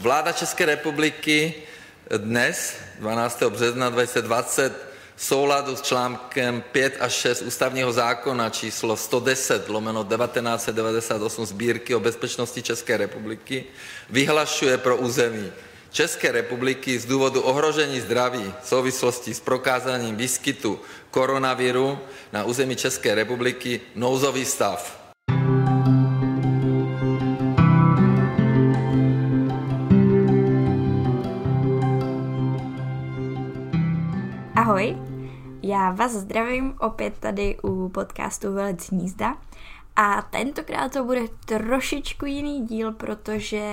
Vláda České republiky dnes, 12. března 2020, v souladu s článkem 5 a 6 ústavního zákona číslo 110 lomeno 1998 sbírky o bezpečnosti České republiky vyhlašuje pro území České republiky z důvodu ohrožení zdraví v souvislosti s prokázáním výskytu koronaviru na území České republiky nouzový stav. Ahoj, já vás zdravím opět tady u podcastu Velec hnízda. A tentokrát to bude trošičku jiný díl, protože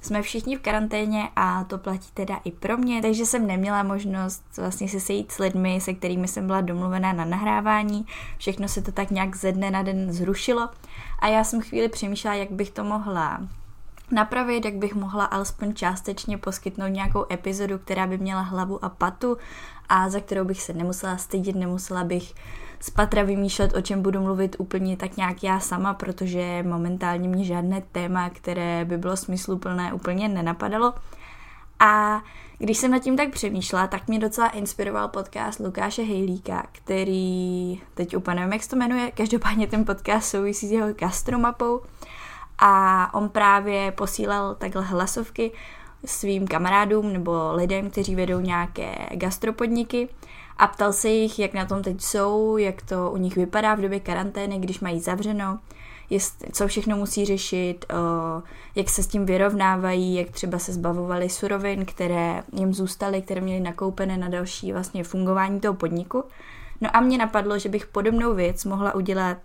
jsme všichni v karanténě a to platí teda i pro mě, takže jsem neměla možnost vlastně se sejít s lidmi, se kterými jsem byla domluvená na nahrávání. Všechno se to tak nějak ze dne na den zrušilo. A já jsem chvíli přemýšlela, jak bych to mohla napravit, jak bych mohla alespoň částečně poskytnout nějakou epizodu, která by měla hlavu a patu a za kterou bych se nemusela stydět, nemusela bych z patra vymýšlet, o čem budu mluvit úplně tak nějak já sama, protože momentálně mě žádné téma, které by bylo smysluplné, úplně nenapadalo. A když jsem nad tím tak přemýšlela, tak mě docela inspiroval podcast Lukáše Hejlíka, který, teď úplně nevím, jak se to jmenuje, každopádně ten podcast souvisí s jeho gastromapou a on právě posílal takhle hlasovky svým kamarádům nebo lidem, kteří vedou nějaké gastropodniky a ptal se jich, jak na tom teď jsou, jak to u nich vypadá v době karantény, když mají zavřeno, jest, co všechno musí řešit, jak se s tím vyrovnávají, jak třeba se zbavovali surovin, které jim zůstaly, které měly nakoupené na další vlastně fungování toho podniku. No a mě napadlo, že bych podobnou věc mohla udělat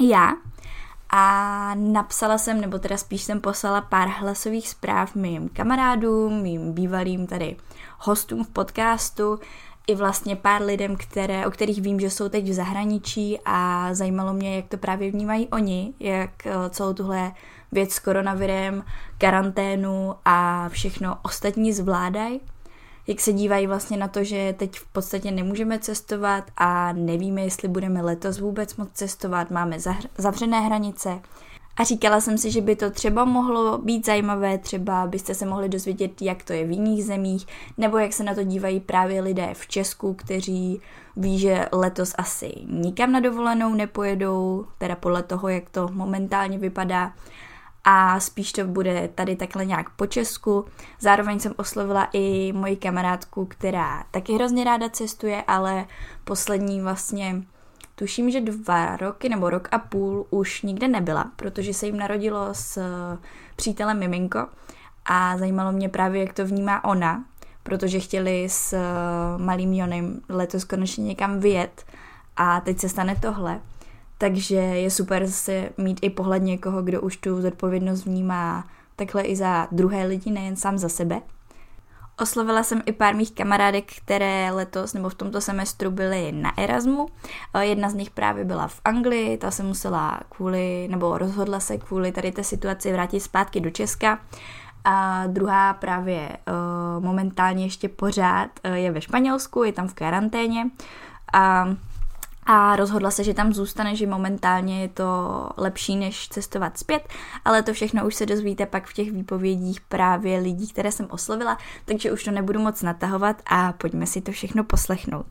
já, a napsala jsem, nebo teda spíš jsem poslala pár hlasových zpráv mým kamarádům, mým bývalým tady hostům v podcastu, i vlastně pár lidem, které, o kterých vím, že jsou teď v zahraničí a zajímalo mě, jak to právě vnímají oni, jak eh, celou tuhle věc s koronavirem, karanténu a všechno ostatní zvládají jak se dívají vlastně na to, že teď v podstatě nemůžeme cestovat a nevíme, jestli budeme letos vůbec moct cestovat, máme zavřené hranice. A říkala jsem si, že by to třeba mohlo být zajímavé, třeba byste se mohli dozvědět, jak to je v jiných zemích, nebo jak se na to dívají právě lidé v Česku, kteří ví, že letos asi nikam na dovolenou nepojedou, teda podle toho, jak to momentálně vypadá a spíš to bude tady takhle nějak po Česku. Zároveň jsem oslovila i moji kamarádku, která taky hrozně ráda cestuje, ale poslední vlastně tuším, že dva roky nebo rok a půl už nikde nebyla, protože se jim narodilo s přítelem miminko a zajímalo mě právě, jak to vnímá ona, protože chtěli s malým Jonem letos konečně někam vyjet a teď se stane tohle. Takže je super zase mít i pohled někoho, kdo už tu zodpovědnost vnímá takhle i za druhé lidi, nejen sám za sebe. Oslovila jsem i pár mých kamarádek, které letos nebo v tomto semestru byly na Erasmu. Jedna z nich právě byla v Anglii, ta se musela kvůli, nebo rozhodla se kvůli tady té situaci vrátit zpátky do Česka. A druhá právě uh, momentálně ještě pořád uh, je ve Španělsku, je tam v karanténě. A a rozhodla se, že tam zůstane, že momentálně je to lepší, než cestovat zpět, ale to všechno už se dozvíte pak v těch výpovědích právě lidí, které jsem oslovila, takže už to nebudu moc natahovat a pojďme si to všechno poslechnout.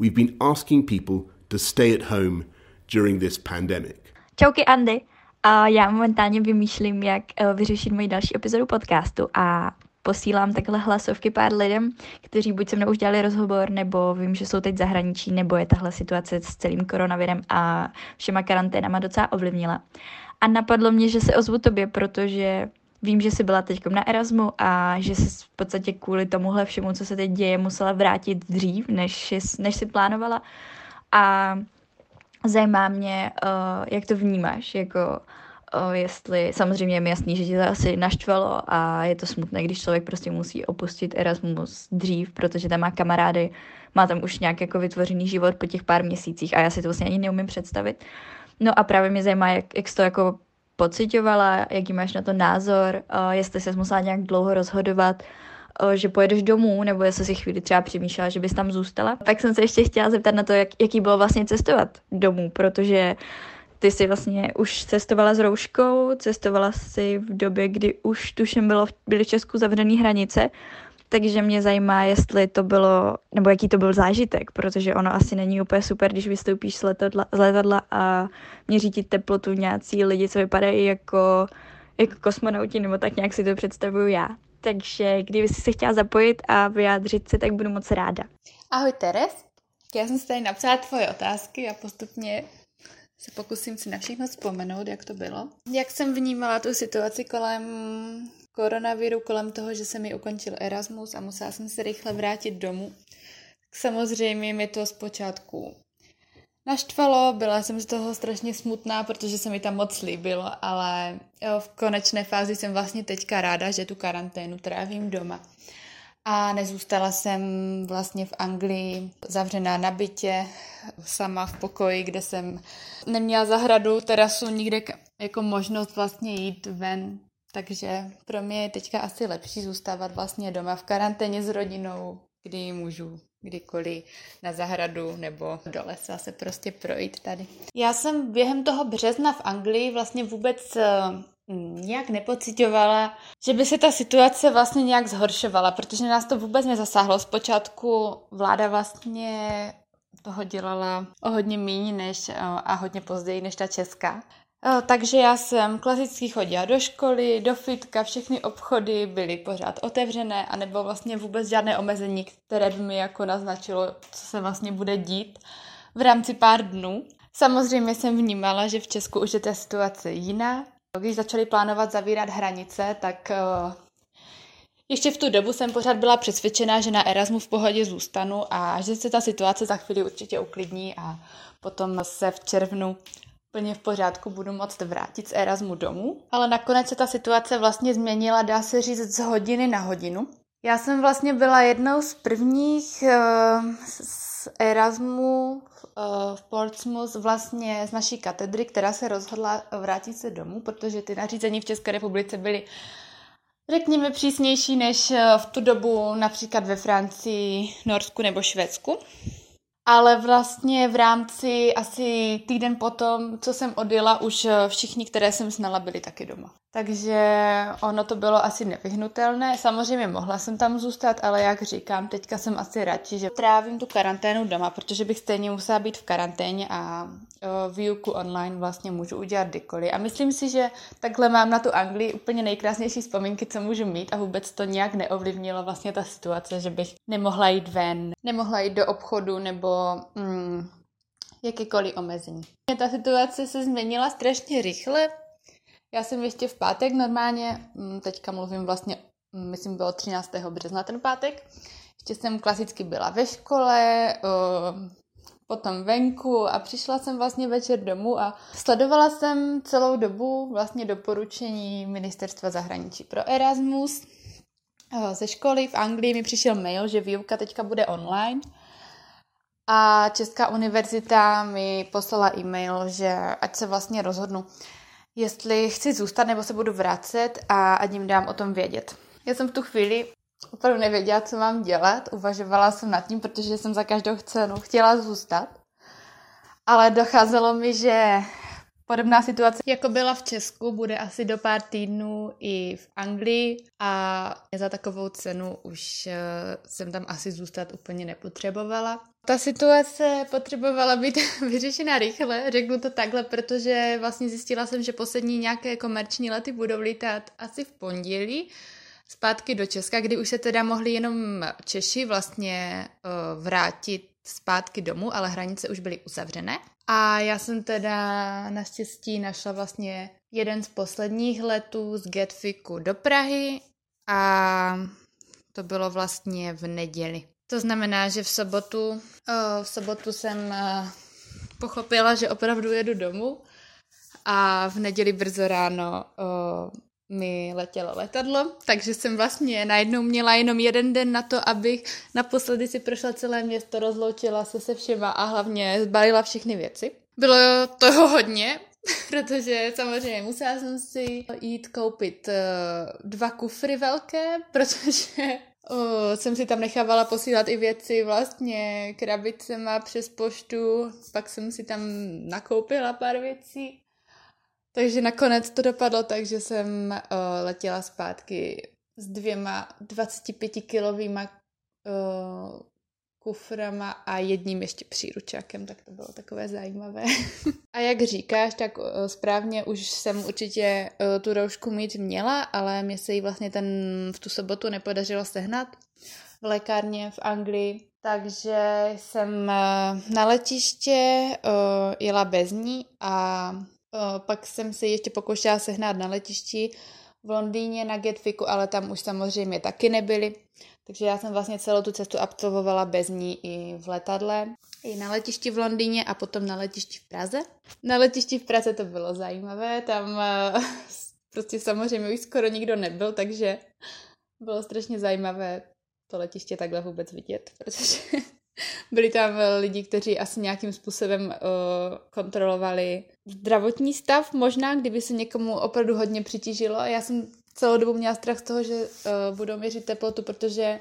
We've been asking people to stay at home during this pandemic. Čauky Andy. A já momentálně vymýšlím, jak eh, vyřešit moji další epizodu podcastu a posílám takhle hlasovky pár lidem, kteří buď se mnou už dělali rozhovor, nebo vím, že jsou teď zahraničí, nebo je tahle situace s celým koronavirem a všema karanténama docela ovlivnila. A napadlo mě, že se ozvu tobě, protože vím, že jsi byla teď na Erasmu a že jsi v podstatě kvůli tomuhle všemu, co se teď děje, musela vrátit dřív, než, než jsi plánovala. A zajímá mě, uh, jak to vnímáš, jako jestli, samozřejmě je mi jasný, že tě to asi naštvalo a je to smutné, když člověk prostě musí opustit Erasmus dřív, protože tam má kamarády, má tam už nějak jako vytvořený život po těch pár měsících a já si to vlastně ani neumím představit. No a právě mě zajímá, jak, jak jsi to jako pocitovala, jaký máš na to názor, o, jestli se musela nějak dlouho rozhodovat, že pojedeš domů, nebo jestli si chvíli třeba přemýšlela, že bys tam zůstala. Pak jsem se ještě chtěla zeptat na to, jak, jaký bylo vlastně cestovat domů, protože ty jsi vlastně už cestovala s rouškou, cestovala si v době, kdy už tuším bylo, byly v Česku zavřené hranice, takže mě zajímá, jestli to bylo, nebo jaký to byl zážitek, protože ono asi není úplně super, když vystoupíš z letadla, z letadla a měří ti teplotu nějací lidi, co vypadají jako, jako kosmonauti, nebo tak nějak si to představuju já. Takže kdyby jsi se chtěla zapojit a vyjádřit se, tak budu moc ráda. Ahoj Teres, já jsem si tady napsala tvoje otázky a postupně se pokusím si na všechno vzpomenout, jak to bylo. Jak jsem vnímala tu situaci kolem koronaviru, kolem toho, že se mi ukončil Erasmus a musela jsem se rychle vrátit domů. Samozřejmě mi to zpočátku naštvalo, byla jsem z toho strašně smutná, protože se mi tam moc líbilo, ale v konečné fázi jsem vlastně teďka ráda, že tu karanténu trávím doma. A nezůstala jsem vlastně v Anglii zavřená na bytě, sama v pokoji, kde jsem neměla zahradu, terasu, nikde jako možnost vlastně jít ven. Takže pro mě je teďka asi lepší zůstávat vlastně doma v karanténě s rodinou, kdy můžu kdykoliv na zahradu nebo do lesa se prostě projít tady. Já jsem během toho března v Anglii vlastně vůbec nějak nepocitovala, že by se ta situace vlastně nějak zhoršovala, protože nás to vůbec nezasáhlo. Zpočátku vláda vlastně toho dělala o hodně méně než, a hodně později než ta česká. Takže já jsem klasicky chodila do školy, do fitka, všechny obchody byly pořád otevřené a nebylo vlastně vůbec žádné omezení, které by mi jako naznačilo, co se vlastně bude dít v rámci pár dnů. Samozřejmě jsem vnímala, že v Česku už je ta situace jiná, když začali plánovat zavírat hranice, tak uh, ještě v tu dobu jsem pořád byla přesvědčená, že na Erasmu v pohodě zůstanu a že se ta situace za chvíli určitě uklidní a potom se v červnu plně v pořádku budu moct vrátit z Erasmu domů. Ale nakonec se ta situace vlastně změnila, dá se říct, z hodiny na hodinu. Já jsem vlastně byla jednou z prvních uh, Erasmu Eh, v Portsmouth vlastně z naší katedry, která se rozhodla vrátit se domů, protože ty nařízení v České republice byly řekněme přísnější než eh, v tu dobu například ve Francii, Norsku nebo Švédsku ale vlastně v rámci asi týden potom, co jsem odjela, už eh, všichni, které jsem znala, byli taky doma. Takže ono to bylo asi nevyhnutelné. Samozřejmě mohla jsem tam zůstat, ale jak říkám, teďka jsem asi radši, že trávím tu karanténu doma, protože bych stejně musela být v karanténě a výuku online vlastně můžu udělat kdykoliv. A myslím si, že takhle mám na tu Anglii úplně nejkrásnější vzpomínky, co můžu mít a vůbec to nějak neovlivnilo vlastně ta situace, že bych nemohla jít ven, nemohla jít do obchodu nebo mm, jakýkoliv omezení. Ta situace se změnila strašně rychle. Já jsem ještě v pátek normálně, mm, teďka mluvím vlastně, mm, myslím bylo 13. března ten pátek, ještě jsem klasicky byla ve škole, potom venku a přišla jsem vlastně večer domů a sledovala jsem celou dobu vlastně doporučení ministerstva zahraničí pro Erasmus. Ze školy v Anglii mi přišel mail, že výuka teďka bude online a Česká univerzita mi poslala e-mail, že ať se vlastně rozhodnu, jestli chci zůstat nebo se budu vracet a ať jim dám o tom vědět. Já jsem v tu chvíli opravdu nevěděla, co mám dělat. Uvažovala jsem nad tím, protože jsem za každou cenu chtěla zůstat. Ale docházelo mi, že podobná situace, jako byla v Česku, bude asi do pár týdnů i v Anglii a za takovou cenu už uh, jsem tam asi zůstat úplně nepotřebovala. Ta situace potřebovala být vyřešena rychle, řeknu to takhle, protože vlastně zjistila jsem, že poslední nějaké komerční lety budou lítat asi v pondělí, zpátky do Česka, kdy už se teda mohli jenom Češi vlastně uh, vrátit zpátky domů, ale hranice už byly uzavřené. A já jsem teda naštěstí našla vlastně jeden z posledních letů z Getfiku do Prahy a to bylo vlastně v neděli. To znamená, že v sobotu, v sobotu jsem uh, pochopila, že opravdu jedu domů a v neděli brzo ráno mi letělo letadlo, takže jsem vlastně najednou měla jenom jeden den na to, abych naposledy si prošla celé město, rozloučila se se všema a hlavně zbalila všechny věci. Bylo toho hodně, protože samozřejmě musela jsem si jít koupit uh, dva kufry velké, protože uh, jsem si tam nechávala posílat i věci vlastně krabicema přes poštu, pak jsem si tam nakoupila pár věcí. Takže nakonec to dopadlo tak, že jsem uh, letěla zpátky s dvěma 25-kilovýma uh, kuframa a jedním ještě příručákem, tak to bylo takové zajímavé. a jak říkáš, tak uh, správně už jsem určitě uh, tu roušku mít měla, ale mě se jí vlastně ten v tu sobotu nepodařilo sehnat v lékárně v Anglii, takže jsem uh, na letiště jela bez ní a pak jsem se ještě pokoušela sehnat na letišti v Londýně na Getfiku, ale tam už samozřejmě taky nebyly. Takže já jsem vlastně celou tu cestu absolvovala bez ní i v letadle, i na letišti v Londýně a potom na letišti v Praze. Na letišti v Praze to bylo zajímavé, tam uh, prostě samozřejmě už skoro nikdo nebyl, takže bylo strašně zajímavé to letiště takhle vůbec vidět, protože byli tam lidi, kteří asi nějakým způsobem uh, kontrolovali zdravotní stav, možná, kdyby se někomu opravdu hodně přitížilo. Já jsem celou dobu měla strach z toho, že uh, budou měřit teplotu, protože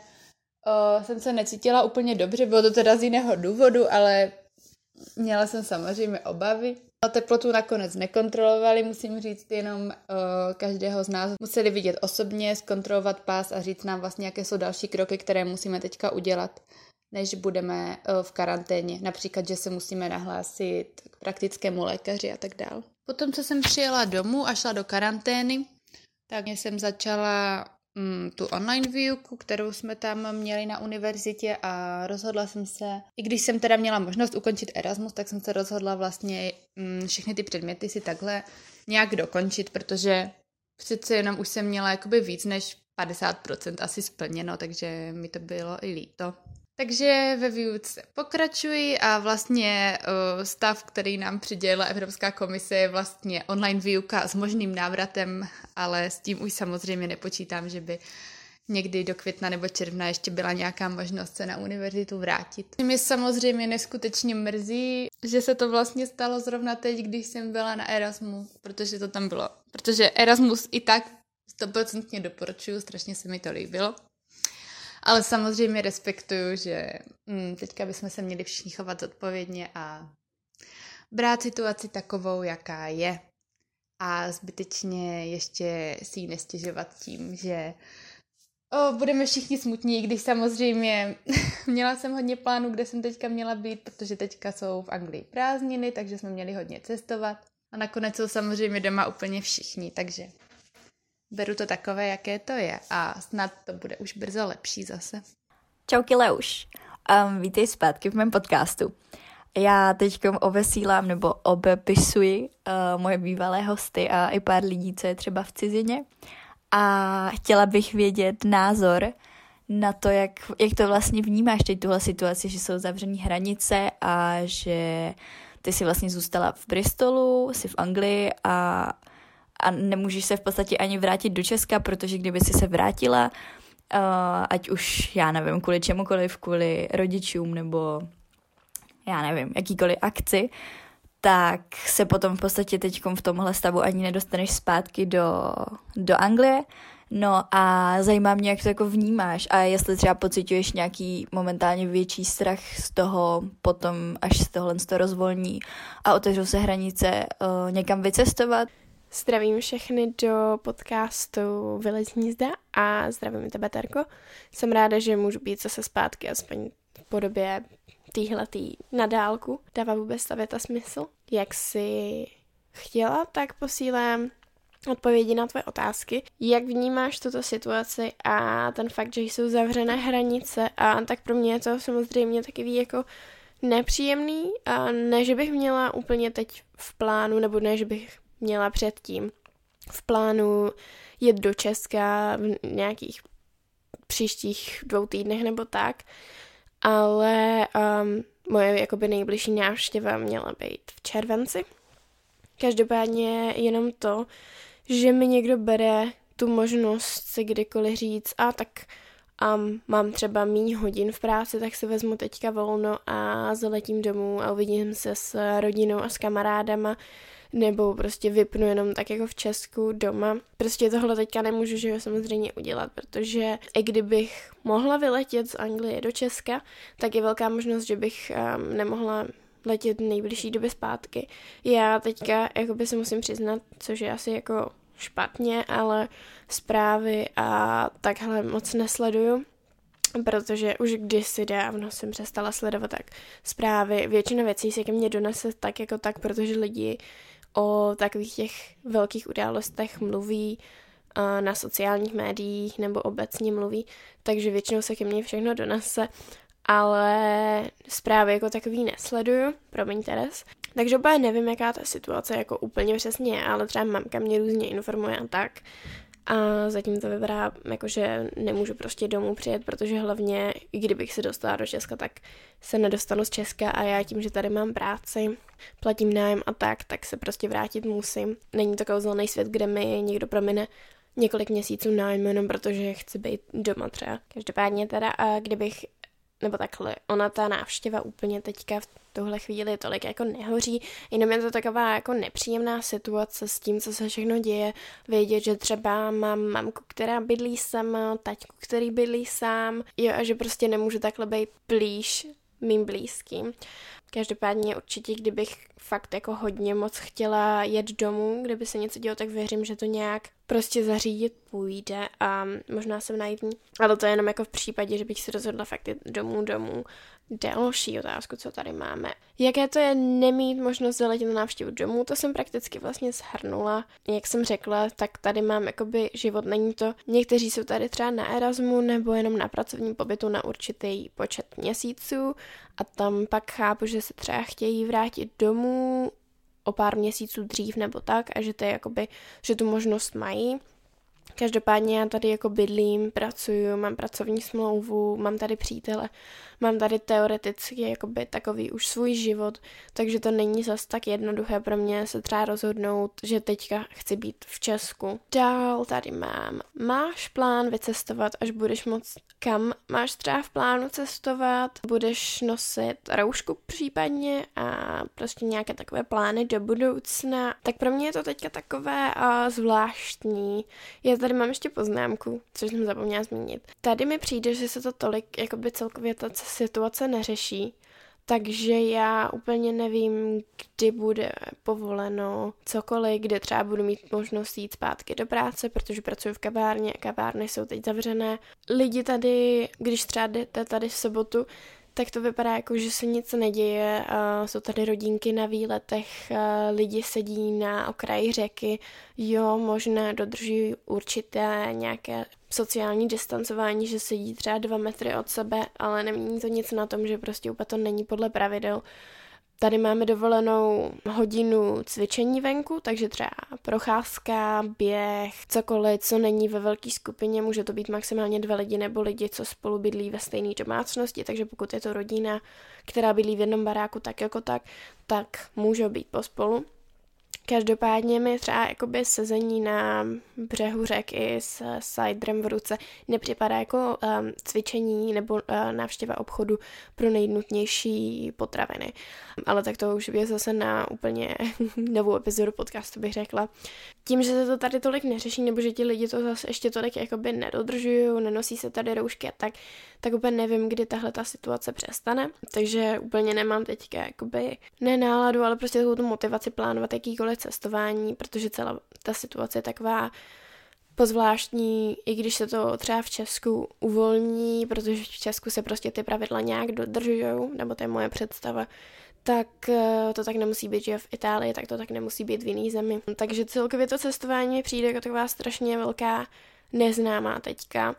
uh, jsem se necítila úplně dobře. Bylo to teda z jiného důvodu, ale měla jsem samozřejmě obavy. A teplotu nakonec nekontrolovali, musím říct, jenom uh, každého z nás museli vidět osobně, zkontrolovat pás a říct nám vlastně, jaké jsou další kroky, které musíme teďka udělat, než budeme uh, v karanténě. Například, že se musíme nahlásit k praktickému lékaři a tak dál. Potom, co jsem přijela domů a šla do karantény, tak jsem začala mm, tu online výuku, kterou jsme tam měli na univerzitě a rozhodla jsem se, i když jsem teda měla možnost ukončit Erasmus, tak jsem se rozhodla vlastně mm, všechny ty předměty si takhle nějak dokončit, protože přece jenom už jsem měla jakoby víc než 50% asi splněno, takže mi to bylo i líto. Takže ve výuce pokračuji a vlastně uh, stav, který nám přidělila Evropská komise, je vlastně online výuka s možným návratem, ale s tím už samozřejmě nepočítám, že by někdy do května nebo června ještě byla nějaká možnost se na univerzitu vrátit. Mě samozřejmě neskutečně mrzí, že se to vlastně stalo zrovna teď, když jsem byla na Erasmu, protože to tam bylo. Protože Erasmus i tak 100% doporučuju, strašně se mi to líbilo. Ale samozřejmě respektuju, že hm, teďka bychom se měli všichni chovat odpovědně a brát situaci takovou, jaká je. A zbytečně ještě si ji nestěžovat tím, že o, budeme všichni smutní, když samozřejmě měla jsem hodně plánů, kde jsem teďka měla být, protože teďka jsou v Anglii prázdniny, takže jsme měli hodně cestovat. A nakonec jsou samozřejmě doma úplně všichni, takže beru to takové, jaké to je a snad to bude už brzo lepší zase. Čauky Leuš, um, vítej zpátky v mém podcastu. Já teď ovesílám nebo obepisuji uh, moje bývalé hosty a i pár lidí, co je třeba v cizině. A chtěla bych vědět názor na to, jak, jak to vlastně vnímáš teď tuhle situaci, že jsou zavřené hranice a že ty si vlastně zůstala v Bristolu, jsi v Anglii a a nemůžeš se v podstatě ani vrátit do Česka, protože kdyby si se vrátila, uh, ať už, já nevím, kvůli čemukoliv, kvůli rodičům nebo já nevím, jakýkoliv akci, tak se potom v podstatě teď v tomhle stavu ani nedostaneš zpátky do, do Anglie. No a zajímá mě, jak to jako vnímáš a jestli třeba pocituješ nějaký momentálně větší strach z toho potom, až se tohle to rozvolní a otevřou se hranice uh, někam vycestovat. Zdravím všechny do podcastu Vylez a zdravím tebe, Terko. Jsem ráda, že můžu být zase zpátky, aspoň v podobě týhletý na dálku. Dává vůbec ta věta smysl? Jak si chtěla, tak posílám odpovědi na tvoje otázky. Jak vnímáš tuto situaci a ten fakt, že jsou zavřené hranice a tak pro mě je to samozřejmě takový jako nepříjemný a ne, že bych měla úplně teď v plánu, nebo ne, že bych měla předtím v plánu jet do Česka v nějakých příštích dvou týdnech nebo tak, ale um, moje jakoby nejbližší návštěva měla být v červenci. Každopádně jenom to, že mi někdo bere tu možnost si kdykoliv říct, a tak um, mám třeba míň hodin v práci, tak si vezmu teďka volno a zaletím domů a uvidím se s rodinou a s kamarádama nebo prostě vypnu jenom tak jako v Česku doma. Prostě tohle teďka nemůžu, že jo, samozřejmě udělat, protože i kdybych mohla vyletět z Anglie do Česka, tak je velká možnost, že bych um, nemohla letět v nejbližší době zpátky. Já teďka jakoby se musím přiznat, což je asi jako špatně, ale zprávy a takhle moc nesleduju, protože už kdysi dávno jsem přestala sledovat tak zprávy. Většina věcí se ke mně donese tak jako tak, protože lidi o takových těch velkých událostech mluví na sociálních médiích nebo obecně mluví, takže většinou se ke mně všechno donese, ale zprávy jako takový nesleduju, promiň Teres. Takže úplně nevím, jaká ta situace jako úplně přesně je, ale třeba mamka mě různě informuje a tak. A zatím to vypadá, jako že nemůžu prostě domů přijet, protože hlavně, i kdybych se dostala do Česka, tak se nedostanu z Česka a já tím, že tady mám práci, platím nájem a tak, tak se prostě vrátit musím. Není to kouzelný svět, kde mi někdo promine několik měsíců nájmu, jenom protože chci být doma třeba. Každopádně teda, a kdybych nebo takhle, ona ta návštěva úplně teďka v tuhle chvíli tolik jako nehoří, jenom je to taková jako nepříjemná situace s tím, co se všechno děje, vědět, že třeba mám mamku, která bydlí sama, taťku, který bydlí sám, jo, a že prostě nemůžu takhle být blíž mým blízkým. Každopádně určitě, kdybych fakt jako hodně moc chtěla jet domů, kdyby se něco dělo, tak věřím, že to nějak prostě zařídit půjde a možná jsem naivní. Ale to je jenom jako v případě, že bych si rozhodla fakt jít domů, domů. Další otázku, co tady máme. Jaké to je nemít možnost zaletět na návštěvu domů, to jsem prakticky vlastně shrnula. Jak jsem řekla, tak tady mám jakoby život, není to. Někteří jsou tady třeba na Erasmu nebo jenom na pracovním pobytu na určitý počet měsíců a tam pak chápu, že se třeba chtějí vrátit domů o pár měsíců dřív nebo tak a že to je jakoby, že tu možnost mají. Každopádně já tady jako bydlím, pracuju, mám pracovní smlouvu, mám tady přítele, mám tady teoreticky jakoby takový už svůj život, takže to není zas tak jednoduché pro mě se třeba rozhodnout, že teďka chci být v Česku. Dál tady mám, máš plán vycestovat, až budeš moc kam máš třeba v plánu cestovat, budeš nosit roušku případně a prostě nějaké takové plány do budoucna. Tak pro mě je to teďka takové uh, zvláštní. Tady mám ještě poznámku, což jsem zapomněla zmínit. Tady mi přijde, že se to tolik, jakoby celkově ta situace neřeší, takže já úplně nevím, kdy bude povoleno cokoliv, kde třeba budu mít možnost jít zpátky do práce, protože pracuji v kavárně a kavárny jsou teď zavřené. Lidi tady, když třeba jdete tady v sobotu, tak to vypadá jako, že se nic neděje. Jsou tady rodinky na výletech, lidi sedí na okraji řeky, jo, možná dodržují určité nějaké sociální distancování, že sedí třeba dva metry od sebe, ale nemění to nic na tom, že prostě úplně to není podle pravidel. Tady máme dovolenou hodinu cvičení venku, takže třeba procházka, běh, cokoliv, co není ve velké skupině, může to být maximálně dva lidi nebo lidi, co spolu bydlí ve stejné domácnosti, takže pokud je to rodina, která bydlí v jednom baráku tak jako tak, tak může být pospolu. Každopádně mi třeba jakoby sezení na břehu řeky s ciderem v ruce nepřipadá jako um, cvičení nebo uh, návštěva obchodu pro nejnutnější potraviny. Ale tak to už je zase na úplně novou epizodu podcastu bych řekla. Tím, že se to tady tolik neřeší, nebo že ti lidi to zase ještě tolik jakoby nedodržují, nenosí se tady roušky a tak, tak úplně nevím, kdy tahle ta situace přestane. Takže úplně nemám teďka jakoby nenáladu, ale prostě tu motivaci plánovat jakýkoliv cestování, protože celá ta situace je taková pozvláštní, i když se to třeba v Česku uvolní, protože v Česku se prostě ty pravidla nějak dodržují, nebo to je moje představa, tak eh, to tak nemusí být, že v Itálii, tak to tak nemusí být v jiný zemi. Takže celkově to cestování mi přijde jako taková strašně velká neznámá teďka.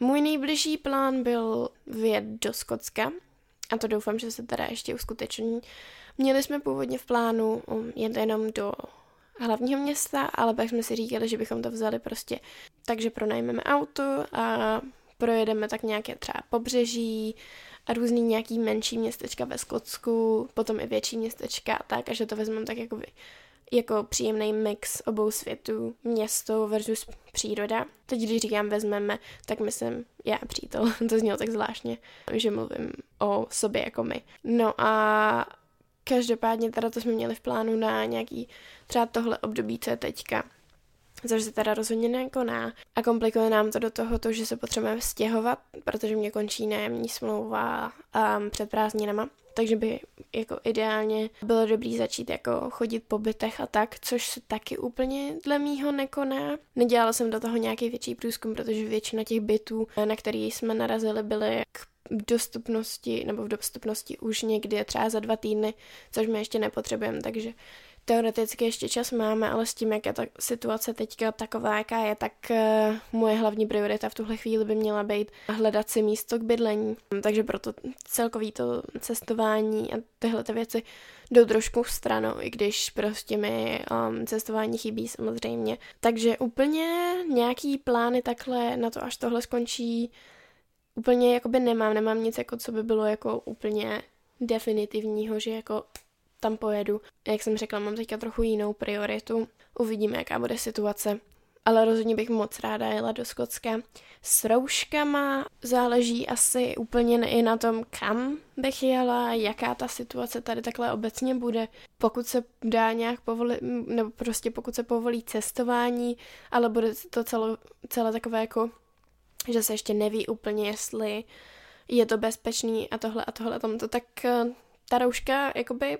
Můj nejbližší plán byl vyjet do Skotska a to doufám, že se teda ještě uskuteční. Měli jsme původně v plánu um, jet jenom do hlavního města, ale pak jsme si říkali, že bychom to vzali prostě takže pronajmeme auto a projedeme tak nějaké třeba pobřeží a různý nějaký menší městečka ve Skotsku, potom i větší městečka a tak, a že to vezmeme tak jako, jako příjemný mix obou světů, město versus příroda. Teď, když říkám vezmeme, tak myslím já přítel, to znělo tak zvláštně, že mluvím o sobě jako my. No a Každopádně teda to jsme měli v plánu na nějaký třeba tohle období, co je teďka což se teda rozhodně nekoná. A komplikuje nám to do toho, to, že se potřebujeme stěhovat, protože mě končí nájemní smlouva um, před prázdninama. Takže by jako ideálně bylo dobrý začít jako chodit po bytech a tak, což se taky úplně dle mýho nekoná. Nedělala jsem do toho nějaký větší průzkum, protože většina těch bytů, na který jsme narazili, byly k dostupnosti, nebo v dostupnosti už někdy třeba za dva týdny, což my ještě nepotřebujeme, takže teoreticky ještě čas máme, ale s tím, jak je ta situace teďka taková, jaká je, tak uh, moje hlavní priorita v tuhle chvíli by měla být hledat si místo k bydlení. Takže proto celkový to cestování a tyhle ty věci jdou trošku stranou, i když prostě mi um, cestování chybí samozřejmě. Takže úplně nějaký plány takhle na to, až tohle skončí, úplně jakoby nemám, nemám nic jako co by bylo jako úplně definitivního, že jako tam pojedu. Jak jsem řekla, mám teďka trochu jinou prioritu. Uvidíme, jaká bude situace. Ale rozhodně bych moc ráda jela do Skotska. S rouškama záleží asi úplně i na tom, kam bych jela, jaká ta situace tady takhle obecně bude. Pokud se dá nějak povolit, nebo prostě pokud se povolí cestování, ale bude to celo, celé takové jako, že se ještě neví úplně, jestli je to bezpečný a tohle a tohle a tomto, tak eh, ta rouška jakoby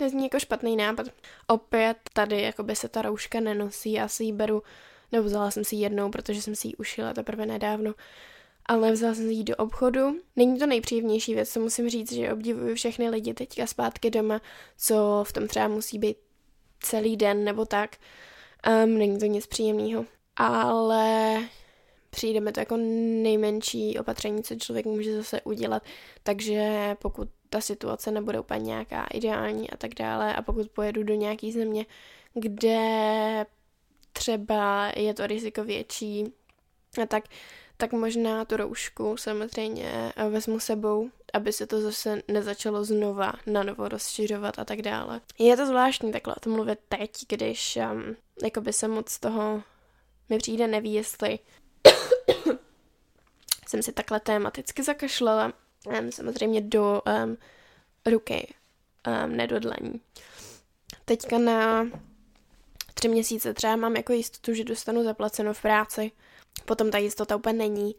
nezní jako špatný nápad. Opět tady jakoby se ta rouška nenosí, já si ji beru, nebo vzala jsem si ji jednou, protože jsem si ji ušila teprve nedávno, ale vzala jsem si ji do obchodu. Není to nejpříjemnější věc, co musím říct, že obdivuju všechny lidi teďka zpátky doma, co v tom třeba musí být celý den nebo tak. Um, není to nic příjemného. Ale přijde mi to jako nejmenší opatření, co člověk může zase udělat. Takže pokud ta situace nebude úplně nějaká ideální a tak dále a pokud pojedu do nějaký země, kde třeba je to riziko větší a tak, tak možná tu roušku samozřejmě vezmu sebou, aby se to zase nezačalo znova na novo rozšiřovat a tak dále. Je to zvláštní takhle o tom mluvit teď, když um, jakoby se moc toho mi přijde neví, jestli jsem si takhle tématicky zakašlala um, samozřejmě do um, ruky, um, nedodlení. Teďka na tři měsíce třeba mám jako jistotu, že dostanu zaplaceno v práci. Potom ta jistota úplně není,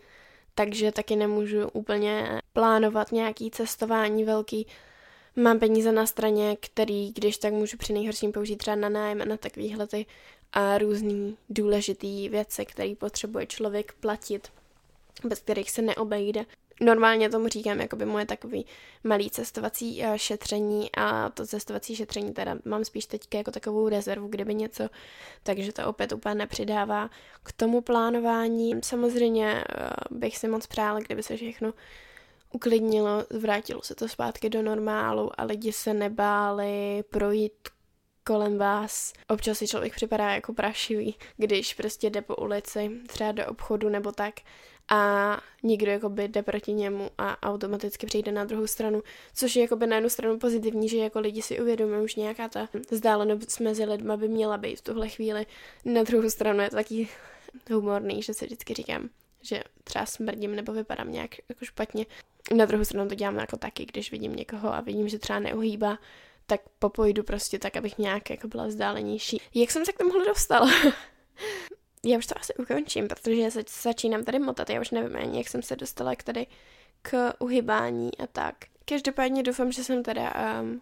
takže taky nemůžu úplně plánovat nějaký cestování velký. Mám peníze na straně, který, když tak můžu při nejhorším použít třeba na nájem na takový lety a různý důležitý věci, které potřebuje člověk platit, bez kterých se neobejde. Normálně tomu říkám jakoby moje takový malý cestovací uh, šetření a to cestovací šetření teda mám spíš teď jako takovou rezervu, kdyby něco, takže to opět úplně nepřidává k tomu plánování. Samozřejmě uh, bych si moc přála, kdyby se všechno uklidnilo, vrátilo se to zpátky do normálu a lidi se nebáli projít kolem vás. Občas si člověk připadá jako prašivý, když prostě jde po ulici, třeba do obchodu nebo tak a nikdo jakoby jde proti němu a automaticky přijde na druhou stranu, což je jakoby na jednu stranu pozitivní, že jako lidi si uvědomují už nějaká ta vzdálenost mezi lidma by měla být v tuhle chvíli. Na druhou stranu je to taky humorný, že si vždycky říkám, že třeba smrdím nebo vypadám nějak jako špatně. Na druhou stranu to dělám jako taky, když vidím někoho a vidím, že třeba neuhýbá, tak popojdu prostě tak, abych nějak jako byla vzdálenější. Jak jsem se k tomuhle dostala? Já už to asi ukončím, protože se začínám tady motat, já už nevím ani, jak jsem se dostala k tady k uhybání a tak. Každopádně doufám, že jsem teda um,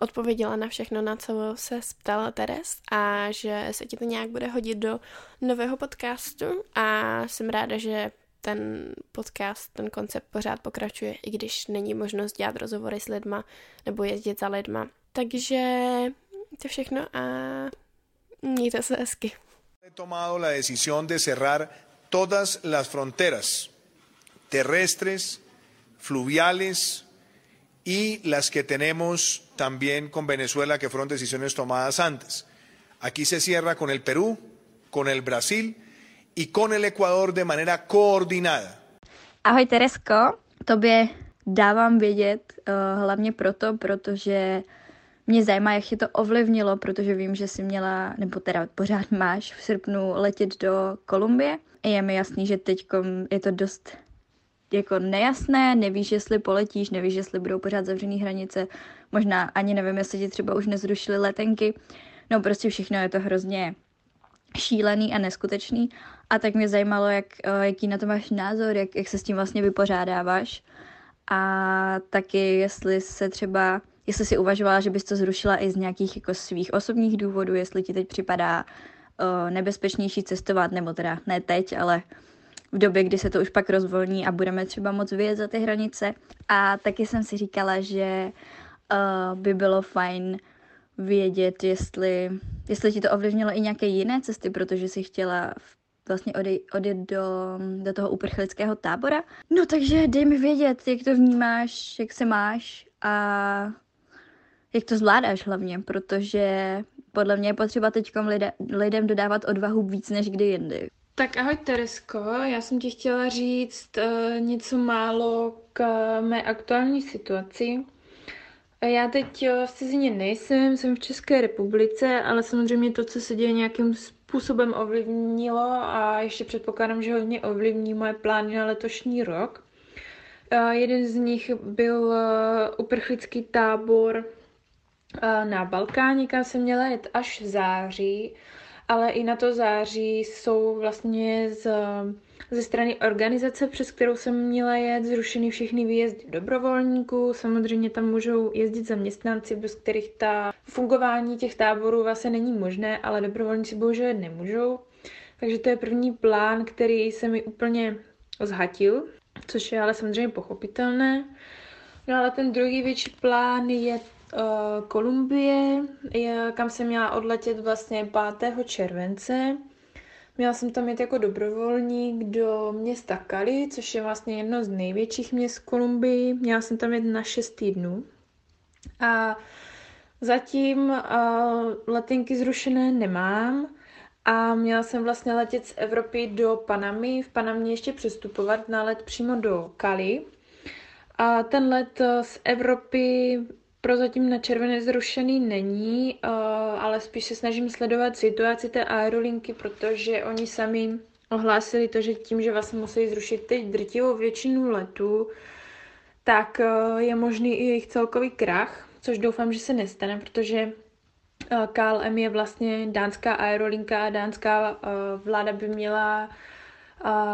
odpověděla na všechno, na co se ptala Teres a že se ti to nějak bude hodit do nového podcastu a jsem ráda, že ten podcast, ten koncept pořád pokračuje, i když není možnost dělat rozhovory s lidma nebo jezdit za lidma. Takže to všechno a mějte se hezky. He tomado la decisión de cerrar todas las fronteras terrestres, fluviales y las que tenemos también con Venezuela, que fueron decisiones tomadas antes. Aquí se cierra con el Perú, con el Brasil y con el Ecuador de manera coordinada. Ahoj Teresko, tobě dávám vědět uh, hlavně proto, protože mě zajímá, jak tě to ovlivnilo, protože vím, že jsi měla, nebo teda pořád máš v srpnu letět do Kolumbie. Je mi jasný, že teď je to dost jako nejasné, nevíš, jestli poletíš, nevíš, jestli budou pořád zavřený hranice, možná ani nevím, jestli ti třeba už nezrušili letenky, no prostě všechno je to hrozně šílený a neskutečný. A tak mě zajímalo, jak, eh, jaký na to máš názor, jak, jak se s tím vlastně vypořádáváš. A taky jestli se třeba, jestli si uvažovala, že bys to zrušila i z nějakých jako svých osobních důvodů, jestli ti teď připadá uh, nebezpečnější cestovat, nebo teda ne teď, ale v době, kdy se to už pak rozvolní a budeme třeba moc vyjet za ty hranice. A taky jsem si říkala, že uh, by bylo fajn vědět, jestli, jestli ti to ovlivnilo i nějaké jiné cesty, protože si chtěla vlastně odej, odjet do, do toho uprchlického tábora. No takže dej mi vědět, jak to vnímáš, jak se máš a jak to zvládáš hlavně, protože podle mě je potřeba teď lidem, dodávat odvahu víc než kdy jindy. Tak ahoj Teresko, já jsem ti chtěla říct uh, něco málo k mé aktuální situaci. Já teď eh, v cizině nejsem, jsem v České republice, ale samozřejmě to, co se děje nějakým způsobem ovlivnilo a ještě předpokládám, že hodně ovlivní moje plány na letošní rok. Uh, jeden z nich byl uh, uprchlický tábor na Balkáně, kam jsem měla jet až v září ale i na to září jsou vlastně z, ze strany organizace, přes kterou jsem měla jet, zrušeny všechny výjezdy dobrovolníků. Samozřejmě tam můžou jezdit zaměstnanci, bez kterých ta fungování těch táborů vlastně není možné, ale dobrovolníci bohužel nemůžou. Takže to je první plán, který se mi úplně zhatil, což je ale samozřejmě pochopitelné. No ale ten druhý větší plán je Kolumbie, kam jsem měla odletět vlastně 5. července. Měla jsem tam jít jako dobrovolník do města Cali, což je vlastně jedno z největších měst Kolumbii. Měla jsem tam jet na 6 týdnů. A zatím uh, letenky zrušené nemám. A měla jsem vlastně letět z Evropy do Panamy, v Panamě ještě přestupovat na let přímo do Cali. A ten let z Evropy prozatím na červené zrušený není, uh, ale spíš se snažím sledovat situaci té aerolinky, protože oni sami ohlásili to, že tím, že vlastně musí zrušit teď drtivou většinu letů, tak uh, je možný i jejich celkový krach, což doufám, že se nestane, protože uh, KLM je vlastně dánská aerolinka a dánská vláda by měla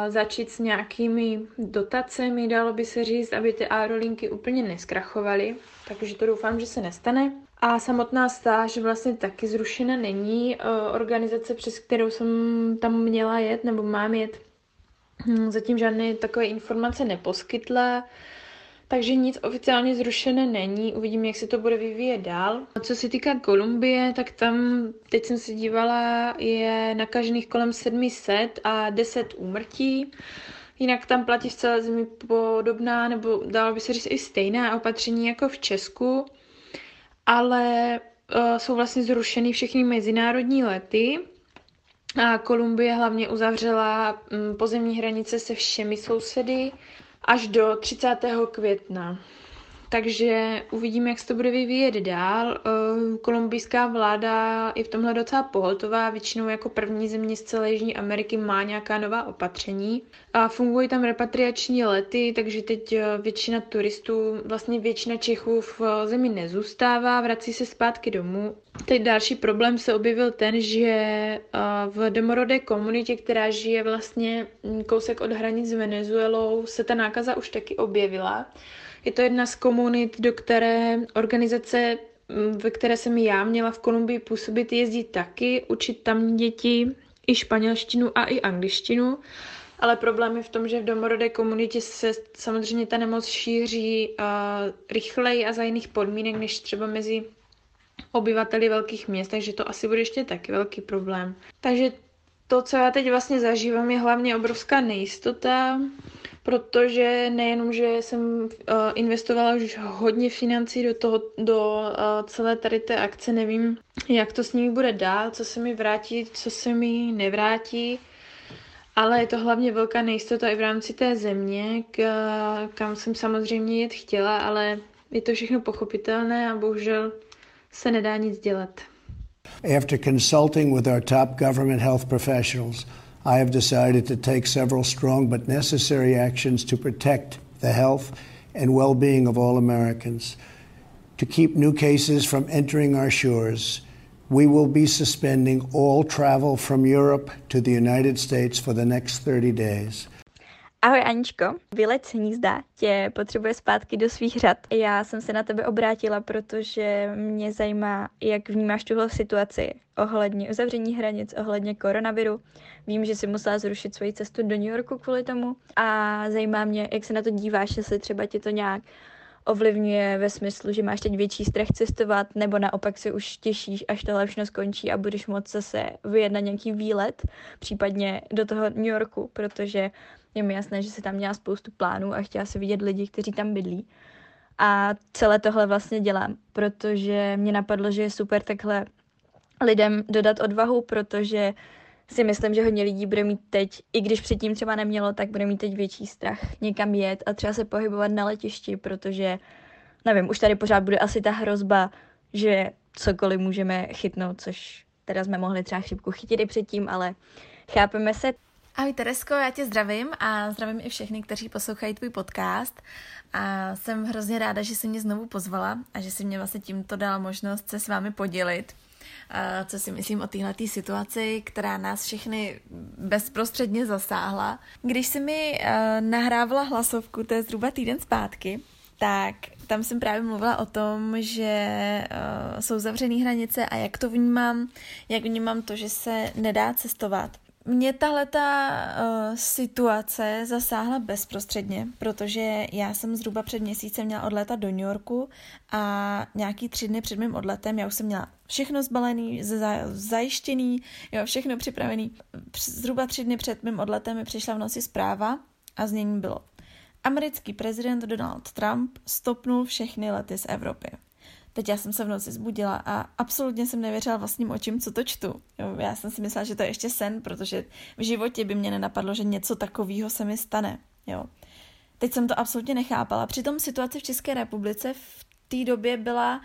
začít s nějakými dotacemi, dalo by se říct, aby ty aerolinky úplně neskrachovaly, takže to doufám, že se nestane. A samotná stáž vlastně taky zrušena není. Organizace, přes kterou jsem tam měla jet nebo mám jet, hm, zatím žádné takové informace neposkytla. Takže nic oficiálně zrušené není, uvidíme, jak se to bude vyvíjet dál. Co se týká Kolumbie, tak tam, teď jsem se dívala, je nakažených kolem 700 a 10 úmrtí. Jinak tam platí v celé zemi podobná, nebo dalo by se říct i stejná opatření jako v Česku, ale uh, jsou vlastně zrušeny všechny mezinárodní lety. A Kolumbie hlavně uzavřela um, pozemní hranice se všemi sousedy až do 30. května. Takže uvidíme, jak se to bude vyvíjet dál. Eh, kolumbijská vláda je v tomhle docela pohotová, většinou jako první země z celé Jižní Ameriky má nějaká nová opatření. A fungují tam repatriační lety, takže teď eh, většina turistů, vlastně většina Čechů v zemi nezůstává, vrací se zpátky domů. Teď další problém se objevil ten, že eh, v domorodé komunitě, která žije vlastně kousek od hranic s Venezuelou, se ta nákaza už taky objevila. Je to jedna z komunit, do které organizace, mm, ve které jsem já měla v Kolumbii působit, jezdí taky, učit tam děti i španělštinu a i angličtinu. Ale problém je v tom, že v domorodé komunitě se samozřejmě ta nemoc šíří uh, rychleji a za jiných podmínek, než třeba mezi obyvateli velkých měst, takže to asi bude ještě taky velký problém. Takže to, co já teď vlastně zažívám, je hlavně obrovská nejistota, protože nejenom, že jsem uh, investovala už hodně financí do, toho, do uh, celé tady té akce, nevím, jak to s nimi bude dál, co se mi vrátí, co se mi nevrátí, ale je to hlavně velká nejistota i v rámci té země, kam jsem samozřejmě jet chtěla, ale je to všechno pochopitelné a bohužel se nedá nic dělat. After consulting with our top government health professionals, I have decided to take several strong but necessary actions to protect the health and well being of all Americans. To keep new cases from entering our shores, we will be suspending all travel from Europe to the United States for the next 30 days. Ahoj Aničko, vylec hnízda tě potřebuje zpátky do svých řad. Já jsem se na tebe obrátila, protože mě zajímá, jak vnímáš tuhle situaci ohledně uzavření hranic, ohledně koronaviru. Vím, že jsi musela zrušit svoji cestu do New Yorku kvůli tomu a zajímá mě, jak se na to díváš, jestli třeba tě to nějak ovlivňuje ve smyslu, že máš teď větší strach cestovat, nebo naopak se už těšíš, až tohle všechno skončí a budeš moct zase vyjednat nějaký výlet, případně do toho New Yorku, protože je mi jasné, že se tam měla spoustu plánů a chtěla se vidět lidi, kteří tam bydlí. A celé tohle vlastně dělám, protože mě napadlo, že je super takhle lidem dodat odvahu, protože si myslím, že hodně lidí bude mít teď, i když předtím třeba nemělo, tak bude mít teď větší strach někam jet a třeba se pohybovat na letišti, protože, nevím, už tady pořád bude asi ta hrozba, že cokoliv můžeme chytnout, což teda jsme mohli třeba chřipku chytit i předtím, ale chápeme se. Ahoj Teresko, já tě zdravím a zdravím i všechny, kteří poslouchají tvůj podcast. A jsem hrozně ráda, že jsi mě znovu pozvala a že jsi mě vlastně tímto dala možnost se s vámi podělit co si myslím o této situaci, která nás všechny bezprostředně zasáhla. Když si mi nahrávala hlasovku, to je zhruba týden zpátky, tak tam jsem právě mluvila o tom, že uh, jsou zavřené hranice a jak to vnímám, jak vnímám to, že se nedá cestovat mě tahle ta uh, situace zasáhla bezprostředně, protože já jsem zhruba před měsícem měla odletat do New Yorku a nějaký tři dny před mým odletem já už jsem měla všechno zbalený, zajištěný, jo, všechno připravený. Zhruba tři dny před mým odletem mi přišla v noci zpráva a znění bylo Americký prezident Donald Trump stopnul všechny lety z Evropy. Teď já jsem se v noci zbudila a absolutně jsem nevěřila vlastním očím, co to čtu. Jo, já jsem si myslela, že to je ještě sen, protože v životě by mě nenapadlo, že něco takového se mi stane. Jo. Teď jsem to absolutně nechápala. Přitom situace v České republice v té době byla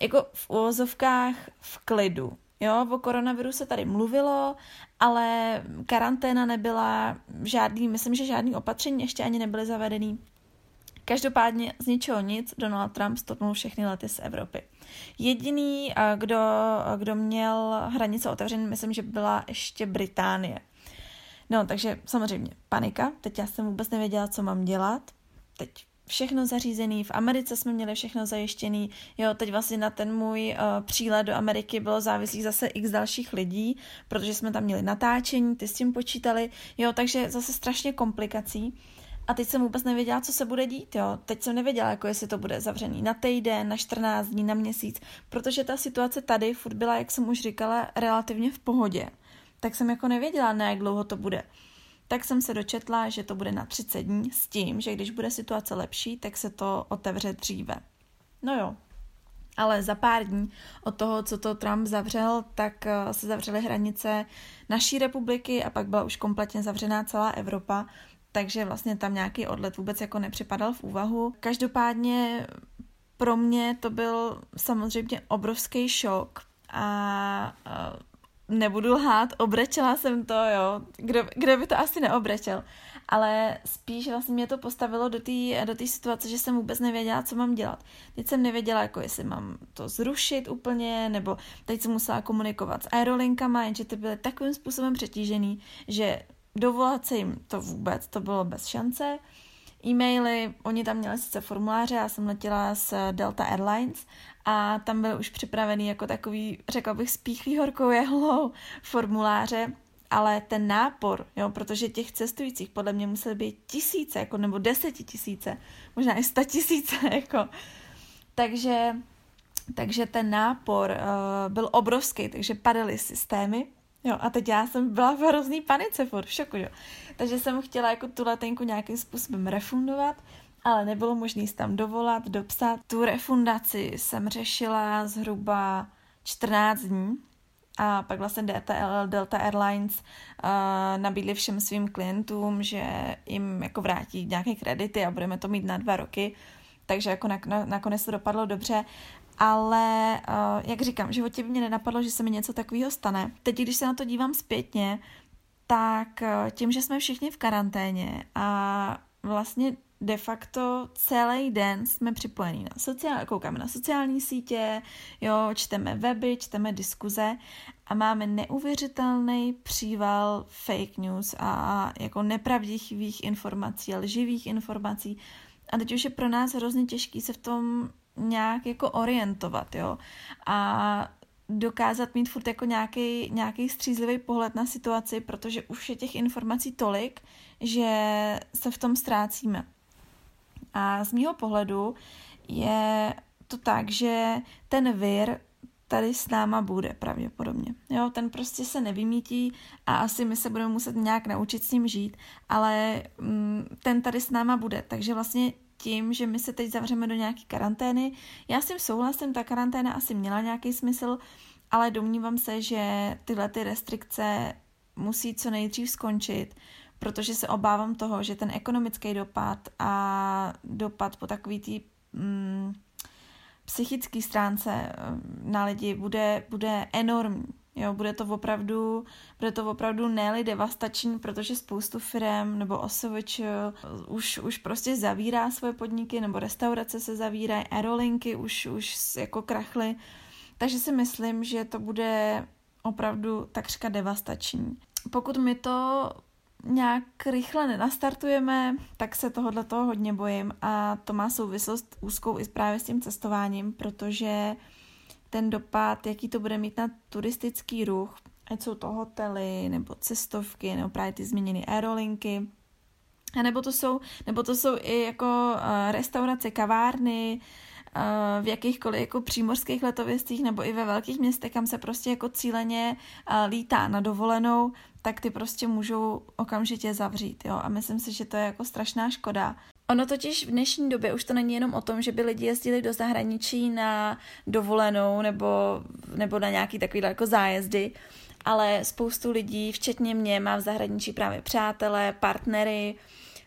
jako v úvozovkách v klidu. Jo, o koronaviru se tady mluvilo, ale karanténa nebyla, žádný, myslím, že žádný opatření ještě ani nebyly zavedený. Každopádně z ničeho nic Donald Trump stopnul všechny lety z Evropy. Jediný, kdo, kdo měl hranice otevřené, myslím, že byla ještě Británie. No, takže samozřejmě panika. Teď já jsem vůbec nevěděla, co mám dělat. Teď všechno zařízený, v Americe jsme měli všechno zajištěný, jo, teď vlastně na ten můj uh, přílet do Ameriky bylo závislý zase x dalších lidí, protože jsme tam měli natáčení, ty s tím počítali, jo, takže zase strašně komplikací. A teď jsem vůbec nevěděla, co se bude dít, jo. Teď jsem nevěděla, jako jestli to bude zavřený na týden, na 14 dní, na měsíc, protože ta situace tady furt byla, jak jsem už říkala, relativně v pohodě. Tak jsem jako nevěděla, na jak dlouho to bude. Tak jsem se dočetla, že to bude na 30 dní s tím, že když bude situace lepší, tak se to otevře dříve. No jo, ale za pár dní od toho, co to Trump zavřel, tak eh, se zavřely hranice naší republiky a pak byla už kompletně zavřená celá Evropa takže vlastně tam nějaký odlet vůbec jako nepřipadal v úvahu. Každopádně pro mě to byl samozřejmě obrovský šok a, nebudu lhát, obrečela jsem to, jo, kdo, kdo by to asi neobrečel, ale spíš vlastně mě to postavilo do té do situace, že jsem vůbec nevěděla, co mám dělat. Teď jsem nevěděla, jako jestli mám to zrušit úplně, nebo teď jsem musela komunikovat s aerolinkama, jenže ty byly takovým způsobem přetížený, že dovolat se jim to vůbec, to bylo bez šance. E-maily, oni tam měli sice formuláře, já jsem letěla s Delta Airlines a tam byl už připravený jako takový, řekla bych, spíchlý horkou jehlou formuláře, ale ten nápor, jo, protože těch cestujících podle mě musely být tisíce, jako, nebo desetitisíce, možná i sta tisíce, jako. Takže, takže ten nápor uh, byl obrovský, takže padaly systémy, Jo, a teď já jsem byla v hrozný panice, furt v šoku, jo. Takže jsem chtěla jako tu letenku nějakým způsobem refundovat, ale nebylo možné se tam dovolat, dopsat. Tu refundaci jsem řešila zhruba 14 dní a pak vlastně Delta, Delta Airlines uh, nabídli všem svým klientům, že jim jako vrátí nějaké kredity a budeme to mít na dva roky. Takže jako na, na, nakonec to dopadlo dobře ale uh, jak říkám, v životě by mě nenapadlo, že se mi něco takového stane. Teď, když se na to dívám zpětně, tak uh, tím, že jsme všichni v karanténě a vlastně de facto celý den jsme připojení na sociál, koukáme na sociální sítě, jo, čteme weby, čteme diskuze a máme neuvěřitelný příval fake news a jako nepravdivých informací, lživých informací. A teď už je pro nás hrozně těžký se v tom nějak jako orientovat, jo. A dokázat mít furt jako nějaký, nějaký střízlivý pohled na situaci, protože už je těch informací tolik, že se v tom ztrácíme. A z mýho pohledu je to tak, že ten vir tady s náma bude pravděpodobně. Jo, ten prostě se nevymítí a asi my se budeme muset nějak naučit s ním žít, ale mm, ten tady s náma bude. Takže vlastně tím, že my se teď zavřeme do nějaké karantény. Já s tím souhlasím, ta karanténa asi měla nějaký smysl, ale domnívám se, že tyhle ty restrikce musí co nejdřív skončit, protože se obávám toho, že ten ekonomický dopad a dopad po takový tý mm, psychické stránce eh, na lidi bude, bude enormní. Jo, bude to opravdu, bude to opravdu ne devastační, protože spoustu firm nebo OSVČ už, už prostě zavírá svoje podniky, nebo restaurace se zavírají, aerolinky už, už jako krachly. Takže si myslím, že to bude opravdu takřka devastační. Pokud my to nějak rychle nenastartujeme, tak se tohohle toho hodně bojím a to má souvislost úzkou i právě s tím cestováním, protože ten dopad, jaký to bude mít na turistický ruch, ať jsou to hotely, nebo cestovky, nebo právě ty změněné aerolinky, a nebo to jsou, nebo to jsou i jako uh, restaurace, kavárny, uh, v jakýchkoliv jako přímořských letověstích nebo i ve velkých městech, kam se prostě jako cíleně uh, lítá na dovolenou, tak ty prostě můžou okamžitě zavřít, jo. A myslím si, že to je jako strašná škoda, Ono totiž v dnešní době už to není jenom o tom, že by lidi jezdili do zahraničí na dovolenou nebo, nebo na nějaký takový jako zájezdy, ale spoustu lidí, včetně mě, má v zahraničí právě přátelé, partnery,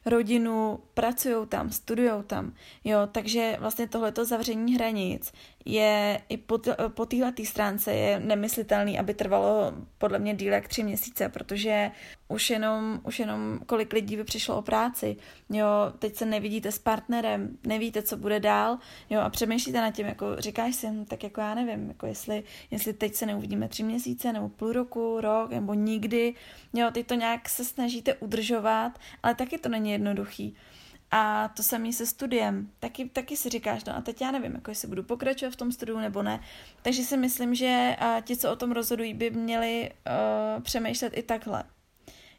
rodinu, pracují tam, studují tam, jo, takže vlastně tohleto zavření hranic je i po, po téhle stránce je nemyslitelný, aby trvalo podle mě díl jak tři měsíce, protože už jenom, už jenom kolik lidí by přišlo o práci, jo, teď se nevidíte s partnerem, nevíte, co bude dál, jo, a přemýšlíte nad tím, jako říkáš si, hm, tak jako já nevím, jako jestli, jestli teď se neuvidíme tři měsíce, nebo půl roku, rok, nebo nikdy, jo, teď to nějak se snažíte udržovat, ale taky to není jednoduchý. A to samé se studiem. Taky, taky si říkáš, no a teď já nevím, jako jestli budu pokračovat v tom studiu nebo ne. Takže si myslím, že ti, co o tom rozhodují, by měli uh, přemýšlet i takhle.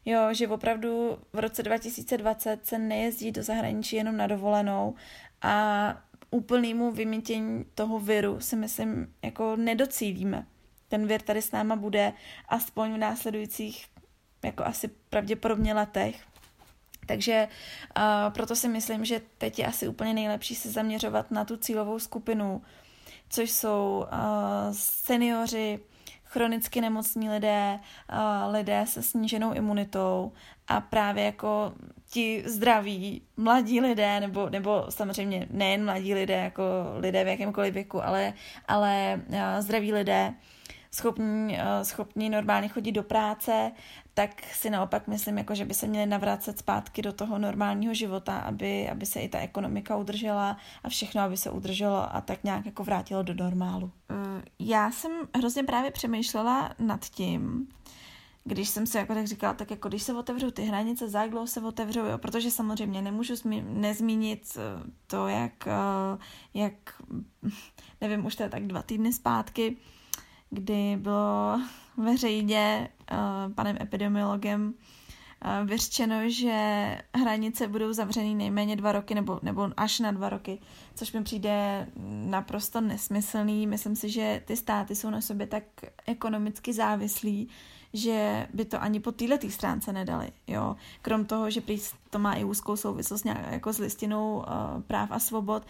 Jo, že opravdu v roce 2020 se nejezdí do zahraničí jenom na dovolenou a úplnému vymítění toho viru si myslím, jako nedocílíme. Ten vir tady s náma bude aspoň v následujících jako asi pravděpodobně letech. Takže uh, proto si myslím, že teď je asi úplně nejlepší se zaměřovat na tu cílovou skupinu, což jsou uh, seniori, chronicky nemocní lidé, uh, lidé se sníženou imunitou a právě jako ti zdraví mladí lidé, nebo, nebo samozřejmě nejen mladí lidé, jako lidé v jakémkoliv věku, ale, ale uh, zdraví lidé, schopní, schopní normálně chodit do práce, tak si naopak myslím, jako, že by se měli navracet zpátky do toho normálního života, aby, aby se i ta ekonomika udržela a všechno, aby se udrželo a tak nějak jako vrátilo do normálu. Eh, já jsem hrozně právě přemýšlela nad tím, když jsem se jako tak říkala, tak jako když se otevřou ty hranice, za dlouho se otevřou, jo, protože samozřejmě nemůžu zmi- nezmínit eh, to, jak, eh, jak, nevím, už to je tak dva týdny zpátky, kdy bylo veřejně uh, panem epidemiologem uh, vyřčeno, že hranice budou zavřený nejméně dva roky nebo, nebo až na dva roky, což mi přijde naprosto nesmyslný. Myslím si, že ty státy jsou na sobě tak ekonomicky závislí, že by to ani po této stránce nedali. Jo? Krom toho, že to má i úzkou souvislost nějak, jako s listinou uh, práv a svobod,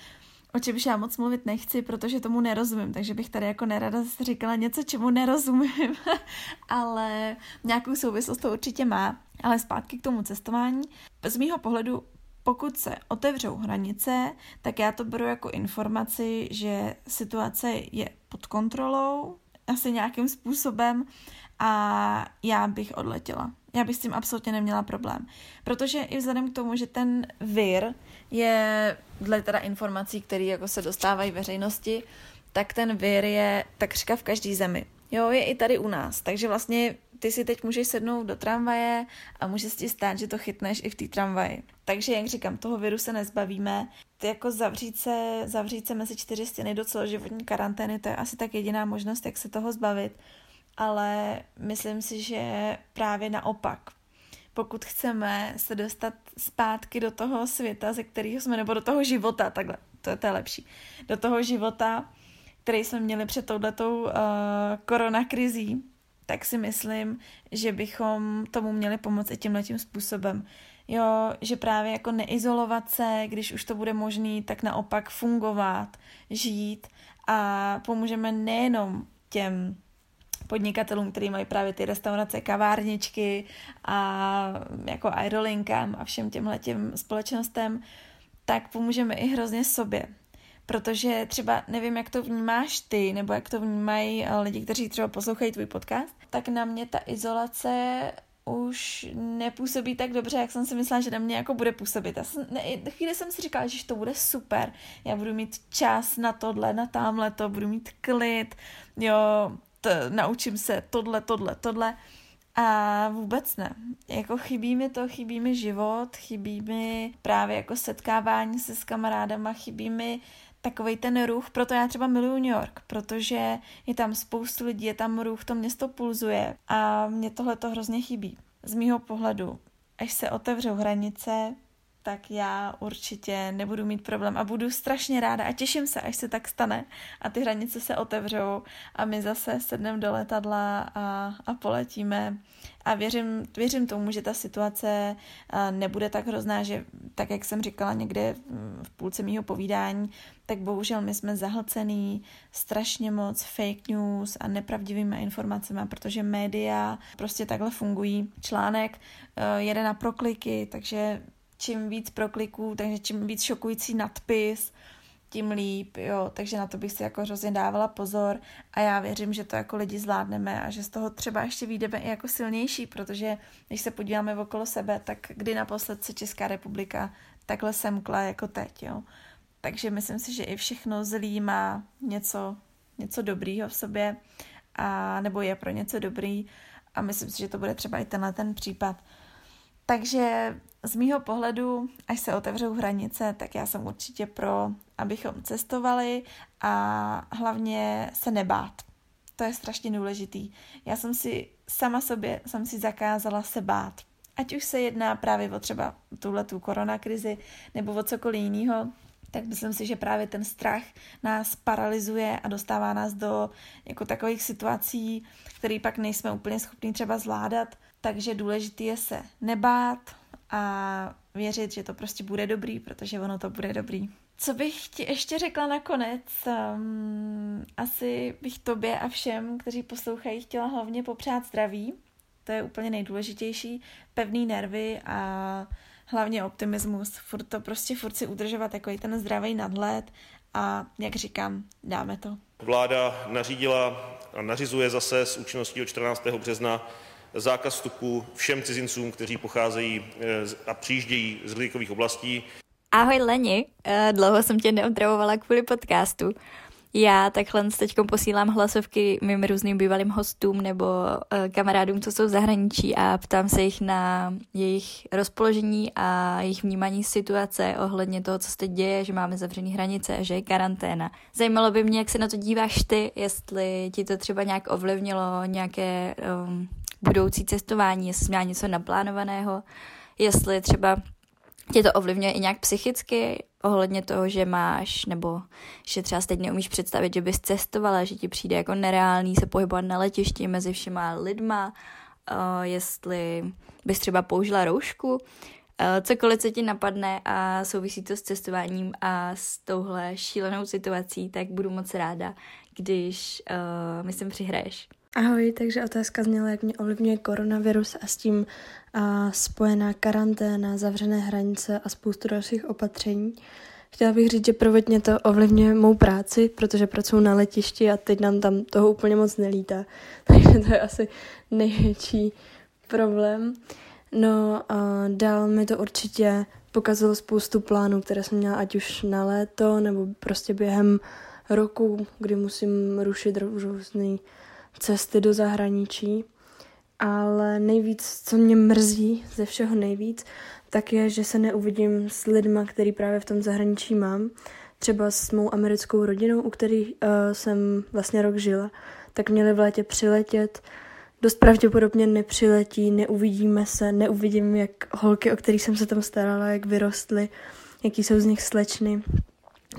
o čemž já moc mluvit nechci, protože tomu nerozumím, takže bych tady jako nerada říkala něco, čemu nerozumím, ale nějakou souvislost to určitě má. Ale zpátky k tomu cestování. Z mýho pohledu pokud se otevřou hranice, tak já to beru jako informaci, že situace je pod kontrolou, asi nějakým způsobem a já bych odletěla. Já bych s tím absolutně neměla problém. Protože i vzhledem k tomu, že ten vir je, dle teda informací, které jako se dostávají veřejnosti, tak ten vir je takřka v každé zemi. Jo, je i tady u nás. Takže vlastně ty si teď můžeš sednout do tramvaje a může se ti stát, že to chytneš i v té tramvaji. Takže, jak říkám, toho viru se nezbavíme. Ty jako zavřít se, zavřít se mezi čtyři stěny do celoživotní karantény, to je asi tak jediná možnost, jak se toho zbavit. Ale myslím si, že právě naopak, pokud chceme se dostat zpátky do toho světa, ze kterého jsme, nebo do toho života, takhle, to je, to je lepší, do toho života, který jsme měli před touhletou uh, koronakrizí, tak si myslím, že bychom tomu měli pomoct i tímhle tím způsobem. Jo, že právě jako neizolovat se, když už to bude možný, tak naopak fungovat, žít a pomůžeme nejenom těm podnikatelům, kteří mají právě ty restaurace, kavárničky a jako aerolinkám a všem těmhle těm společnostem, tak pomůžeme i hrozně sobě. Protože třeba nevím, jak to vnímáš ty, nebo jak to vnímají eh, lidi, kteří třeba poslouchají tvůj podcast, tak na mě ta izolace už nepůsobí tak dobře, jak jsem si myslela, že na mě jako bude působit. Já jsem, ne, chvíli jsem si říkala, že to bude super, já budu mít čas na tohle, na tamhle to, budu mít klid, jo, t, naučím se tohle, tohle, tohle. A vůbec ne. Jako chybí mi to, chybí mi život, chybí mi právě jako setkávání se s kamarádama, chybí mi takový ten ruch, proto já třeba miluju New York, protože je tam spoustu lidí, je tam ruch, to město pulzuje a mě tohle to hrozně chybí. Z mýho pohledu, až se otevřou hranice, tak já určitě nebudu mít problém a budu strašně ráda a těším se, až se tak stane a ty hranice se otevřou a my zase sedneme do letadla a, a poletíme a věřím, věřím tomu, že ta situace nebude tak hrozná, že tak, jak jsem říkala někde v půlce mýho povídání, tak bohužel my jsme zahlcený strašně moc fake news a nepravdivými informacemi, protože média prostě takhle fungují. Článek e, jede na prokliky, takže čím víc prokliků, takže čím víc šokující nadpis, tím líp, jo, takže na to bych si jako hrozně dávala pozor a já věřím, že to jako lidi zvládneme a že z toho třeba ještě vyjdeme i jako silnější, protože když se podíváme okolo sebe, tak kdy naposled se Česká republika takhle semkla jako teď, jo. Takže myslím si, že i všechno zlý má něco, něco dobrýho v sobě a nebo je pro něco dobrý a myslím si, že to bude třeba i tenhle ten případ. Takže z mýho pohledu, až se otevřou hranice, tak já jsem určitě pro, abychom cestovali a hlavně se nebát. To je strašně důležitý. Já jsem si sama sobě jsem si zakázala se bát. Ať už se jedná právě o třeba tuhle tu koronakrizi nebo o cokoliv jiného, tak myslím si, že právě ten strach nás paralyzuje a dostává nás do jako takových situací, které pak nejsme úplně schopni třeba zvládat. Takže důležité je se nebát, a věřit, že to prostě bude dobrý, protože ono to bude dobrý. Co bych ti ještě řekla nakonec? Um, asi bych tobě a všem, kteří poslouchají, chtěla hlavně popřát zdraví. To je úplně nejdůležitější. Pevný nervy a hlavně optimismus. Furt to prostě furt si udržovat takový ten zdravý nadhled a jak říkám, dáme to. Vláda nařídila a nařizuje zase s účinností od 14. března zákaz vstupu všem cizincům, kteří pocházejí eh, a přijíždějí z rizikových oblastí. Ahoj Leni, eh, dlouho jsem tě neotravovala kvůli podcastu. Já takhle teď posílám hlasovky mým různým bývalým hostům nebo uh, kamarádům, co jsou v zahraničí a ptám se jich na jejich rozpoložení a jejich vnímání situace ohledně toho, co se teď děje, že máme zavřené hranice a že je karanténa. Zajímalo by mě, jak se na to díváš ty, jestli ti to třeba nějak ovlivnilo nějaké um, budoucí cestování, jestli měla něco naplánovaného, jestli třeba tě to ovlivňuje i nějak psychicky, ohledně toho, že máš, nebo že třeba teď neumíš představit, že bys cestovala, že ti přijde jako nereálný se pohybovat na letišti mezi všema lidma, uh, jestli bys třeba použila roušku, uh, cokoliv, co ti napadne a souvisí to s cestováním a s touhle šílenou situací, tak budu moc ráda, když uh, mi sem přihraješ. Ahoj, takže otázka zněla, jak mě ovlivňuje koronavirus a s tím a spojená karanténa, zavřené hranice a spoustu dalších opatření. Chtěla bych říct, že prvotně to ovlivňuje mou práci, protože pracuji na letišti a teď nám tam toho úplně moc nelítá. Takže to je asi největší problém. No a dál mi to určitě pokazilo spoustu plánů, které jsem měla ať už na léto, nebo prostě během roku, kdy musím rušit různé cesty do zahraničí. Ale nejvíc, co mě mrzí, ze všeho nejvíc, tak je, že se neuvidím s lidma, který právě v tom zahraničí mám. Třeba s mou americkou rodinou, u kterých uh, jsem vlastně rok žila, tak měli v létě přiletět. Dost pravděpodobně nepřiletí, neuvidíme se, neuvidím, jak holky, o kterých jsem se tam starala, jak vyrostly, jaký jsou z nich slečny.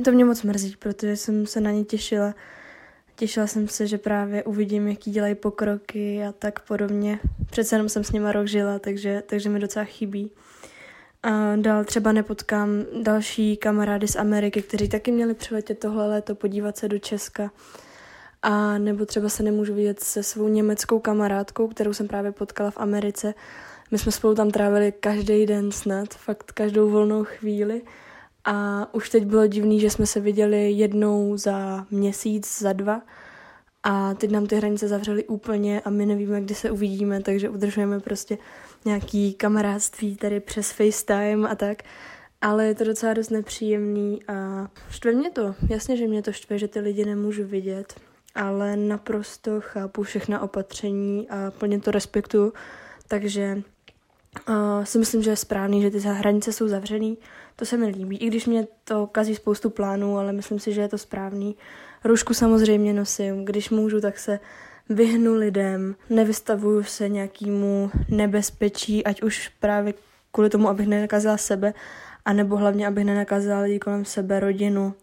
To mě moc mrzí, protože jsem se na ně těšila. Těšila jsem se, že právě uvidím, jaký dělají pokroky a tak podobně. Přece jenom jsem s nima rok žila, takže, takže mi docela chybí. A dál třeba nepotkám další kamarády z Ameriky, kteří taky měli přiletět tohle léto podívat se do Česka. A nebo třeba se nemůžu vidět se svou německou kamarádkou, kterou jsem právě potkala v Americe. My jsme spolu tam trávili každý den snad, fakt každou volnou chvíli. A už teď bylo divný, že jsme se viděli jednou za měsíc, za dva. A teď nám ty hranice zavřely úplně a my nevíme, kdy se uvidíme, takže udržujeme prostě nějaký kamarádství tady přes FaceTime a tak. Ale je to docela dost nepříjemný a štve mě to. Jasně, že mě to štve, že ty lidi nemůžu vidět, ale naprosto chápu všechna opatření a plně to respektuju. Takže uh, si myslím, že je správný, že ty hranice jsou zavřený. To se mi líbí, i když mě to kazí spoustu plánů, ale myslím si, že je to správný. Roušku samozřejmě nosím, když můžu, tak se vyhnu lidem, nevystavuju se nějakému nebezpečí, ať už právě kvůli tomu, abych nenakazila sebe, anebo hlavně, abych nenakazila lidi kolem sebe, rodinu,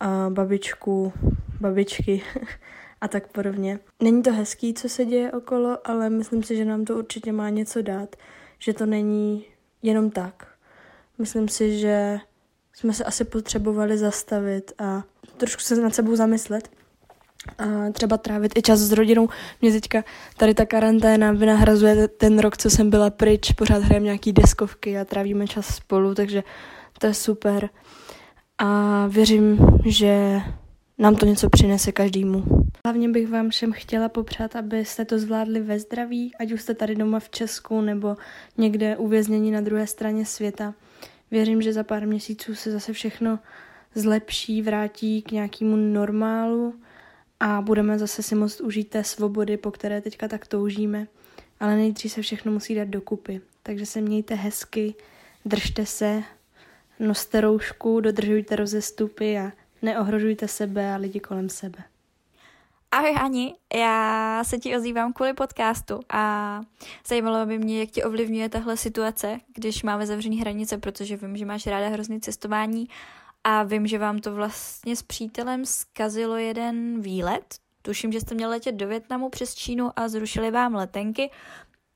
a babičku, babičky a tak podobně. Není to hezký, co se děje okolo, ale myslím si, že nám to určitě má něco dát, že to není jenom tak. Myslím si, že jsme se asi potřebovali zastavit a trošku se nad sebou zamyslet a třeba trávit i čas s rodinou. Mě teďka tady ta karanténa vynahrazuje ten rok, co jsem byla pryč, pořád hrajeme nějaký deskovky a trávíme čas spolu, takže to je super. A věřím, že nám to něco přinese každému. Hlavně bych vám všem chtěla popřát, abyste to zvládli ve zdraví, ať už jste tady doma v Česku nebo někde uvěznění na druhé straně světa. Věřím, že za pár měsíců se zase všechno zlepší, vrátí k nějakému normálu a budeme zase si moct užít té svobody, po které teďka tak toužíme. Ale nejdřív se všechno musí dát dokupy. Takže se mějte hezky, držte se, noste roušku, dodržujte rozestupy a neohrožujte sebe a lidi kolem sebe. Ahoj Ani, já se ti ozývám kvůli podcastu a zajímalo by mě, jak tě ovlivňuje tahle situace, když máme zavřený hranice, protože vím, že máš ráda hrozný cestování a vím, že vám to vlastně s přítelem zkazilo jeden výlet. Tuším, že jste měli letět do Větnamu přes Čínu a zrušili vám letenky.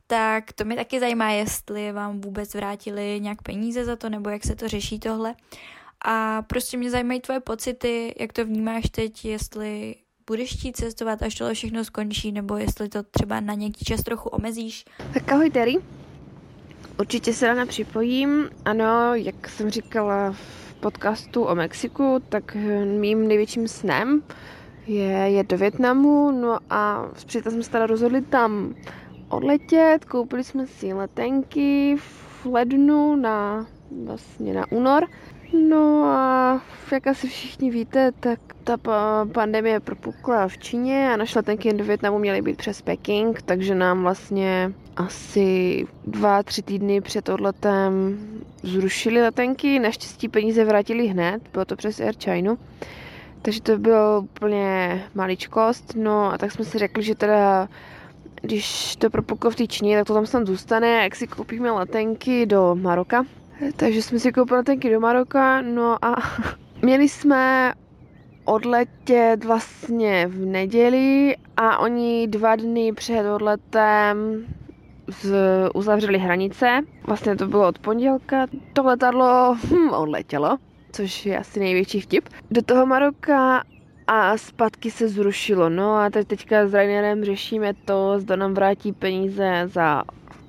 Tak to mi taky zajímá, jestli vám vůbec vrátili nějak peníze za to, nebo jak se to řeší tohle. A prostě mě zajímají tvoje pocity, jak to vnímáš teď, jestli budeš chtít cestovat, až tohle všechno skončí, nebo jestli to třeba na nějaký čas trochu omezíš. Tak ahoj Terry. Určitě se ráda připojím. Ano, jak jsem říkala v podcastu o Mexiku, tak mým největším snem je jet do Větnamu, no a s jsme se teda rozhodli tam odletět, koupili jsme si letenky v lednu na vlastně na únor. No a jak asi všichni víte, tak ta pandemie propukla v Číně a naše letenky do Větnamu měly být přes Peking, takže nám vlastně asi dva, tři týdny před odletem zrušili letenky, naštěstí peníze vrátili hned, bylo to přes Air China. Takže to bylo úplně maličkost, no a tak jsme si řekli, že teda když to propuklo v té Číně, tak to tam snad zůstane, jak si koupíme letenky do Maroka. Takže jsme si koupili letenky do Maroka, no a měli jsme odletět vlastně v neděli a oni dva dny před odletem z, uzavřeli hranice. Vlastně to bylo od pondělka. To letadlo hm, odletělo, což je asi největší vtip. Do toho Maroka a zpátky se zrušilo. No a teď teďka s Rainerem řešíme to, zda nám vrátí peníze za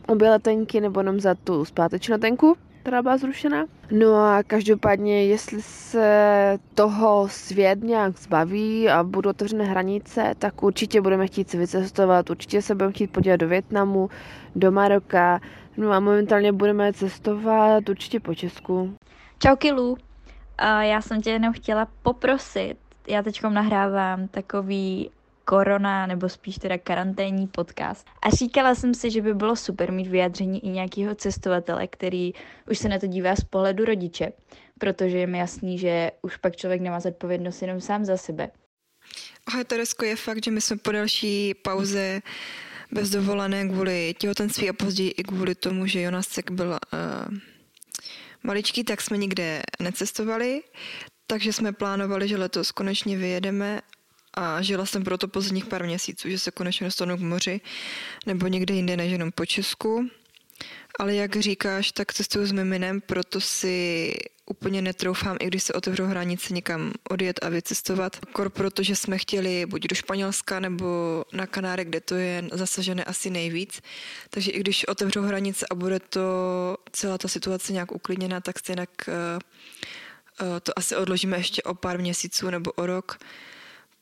obě letenky nebo jenom za tu zpáteční letenku. Která byla zrušena. No a každopádně, jestli se toho svět nějak zbaví a budou otevřené hranice, tak určitě budeme chtít se vycestovat, určitě se budeme chtít podívat do Větnamu, do Maroka, no a momentálně budeme cestovat určitě po Česku. Čau Kilu, já jsem tě jenom chtěla poprosit, já teď nahrávám takový korona, nebo spíš teda karanténní podcast. A říkala jsem si, že by bylo super mít vyjádření i nějakého cestovatele, který už se na to dívá z pohledu rodiče, protože je mi jasný, že už pak člověk nemá zodpovědnost jenom sám za sebe. Ahoj Teresko, je fakt, že my jsme po další pauze bez dovolené kvůli těhotenství a později i kvůli tomu, že Jonasek byl uh, maličký, tak jsme nikde necestovali, takže jsme plánovali, že letos konečně vyjedeme a žila jsem proto posledních pár měsíců, že se konečně dostanu k moři nebo někde jinde než jenom po Česku. Ale jak říkáš, tak cestuju s miminem, proto si úplně netroufám, i když se otevřou hranice někam odjet a vycestovat. Kor proto, že jsme chtěli buď do Španělska nebo na Kanáry, kde to je zasažené asi nejvíc. Takže i když otevřou hranice a bude to celá ta situace nějak uklidněná, tak stejně uh, uh, to asi odložíme ještě o pár měsíců nebo o rok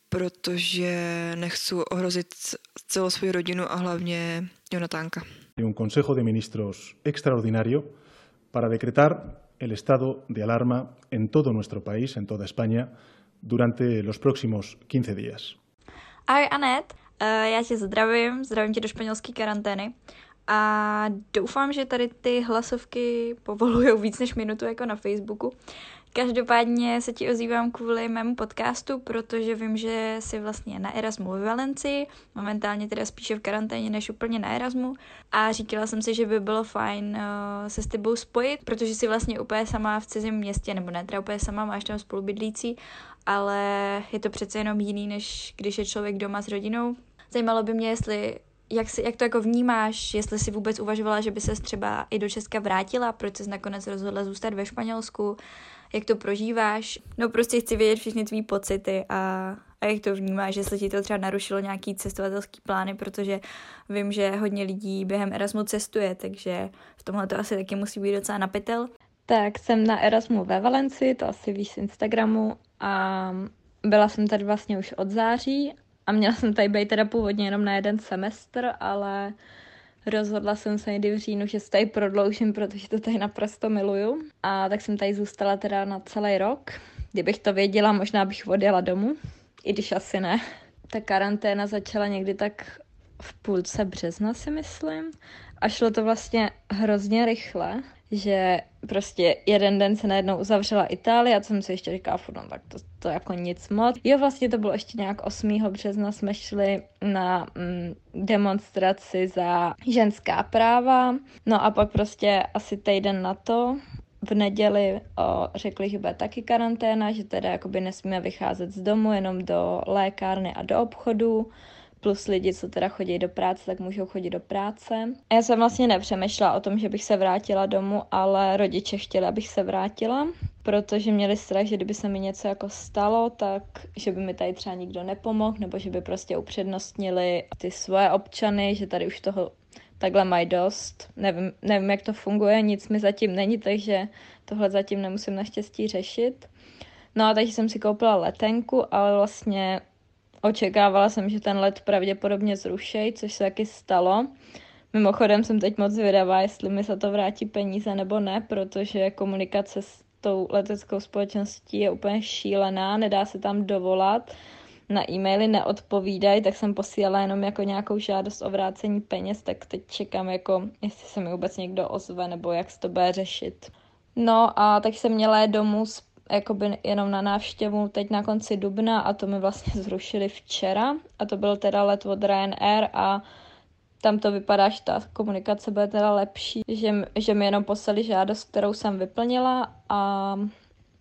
protože nechci ohrozit celou svou rodinu a hlavně Jonatánka. Un Consejo de Ministros extraordinario para decretar el estado de alarma en todo nuestro país, en toda España, durante los próximos 15 días. Ahoj Anet, eh, já tě zdravím, zdravím tě do španělské karantény a doufám, že tady ty hlasovky povolují víc než minutu jako na Facebooku. Každopádně se ti ozývám kvůli mému podcastu, protože vím, že jsi vlastně na Erasmu ve Valencii, momentálně teda spíše v karanténě než úplně na Erasmu a říkala jsem si, že by bylo fajn uh, se s tebou spojit, protože jsi vlastně úplně sama v cizím městě, nebo ne teda úplně sama, máš tam spolubydlící, ale je to přece jenom jiný, než když je člověk doma s rodinou. Zajímalo by mě, jestli jak, si, jak to jako vnímáš, jestli si vůbec uvažovala, že by se třeba i do Česka vrátila, proč jsi nakonec rozhodla zůstat ve Španělsku, jak to prožíváš. No prostě chci vědět všechny tvý pocity a, a jak to vnímáš, jestli ti to třeba narušilo nějaký cestovatelský plány, protože vím, že hodně lidí během Erasmu cestuje, takže v tomhle to asi taky musí být docela napitel. Tak jsem na Erasmu ve Valencii, to asi víš z Instagramu a byla jsem tady vlastně už od září a měla jsem tady být teda původně jenom na jeden semestr, ale rozhodla jsem se někdy v říjnu, že se tady prodloužím, protože to tady naprosto miluju. A tak jsem tady zůstala teda na celý rok. Kdybych to věděla, možná bych odjela domů, i když asi ne. Ta karanténa začala někdy tak v půlce března, si myslím. A šlo to vlastně hrozně rychle že prostě jeden den se najednou uzavřela Itálie a jsem si ještě říkala, no tak to, to jako nic moc. Jo, vlastně to bylo ještě nějak 8. března, jsme šli na mm, demonstraci za ženská práva, no a pak prostě asi týden na to v neděli o, řekli, že bude taky karanténa, že teda jakoby nesmíme vycházet z domu, jenom do lékárny a do obchodu plus lidi, co teda chodí do práce, tak můžou chodit do práce. A já jsem vlastně nepřemýšlela o tom, že bych se vrátila domů, ale rodiče chtěli, abych se vrátila, protože měli strach, že kdyby se mi něco jako stalo, tak že by mi tady třeba nikdo nepomohl, nebo že by prostě upřednostnili ty svoje občany, že tady už toho takhle mají dost. Nevím, nevím, jak to funguje, nic mi zatím není, takže tohle zatím nemusím naštěstí řešit. No a takže jsem si koupila letenku, ale vlastně Očekávala jsem, že ten let pravděpodobně zrušej, což se taky stalo. Mimochodem jsem teď moc zvědavá, jestli mi se to vrátí peníze nebo ne, protože komunikace s tou leteckou společností je úplně šílená, nedá se tam dovolat, na e-maily neodpovídají, tak jsem posílala jenom jako nějakou žádost o vrácení peněz, tak teď čekám jako, jestli se mi vůbec někdo ozve, nebo jak se to bude řešit. No a tak jsem měla domů s jakoby jenom na návštěvu teď na konci dubna a to mi vlastně zrušili včera. A to byl teda let od Ryanair a tam to vypadá, že ta komunikace bude teda lepší, že, že mi jenom poslali žádost, kterou jsem vyplnila a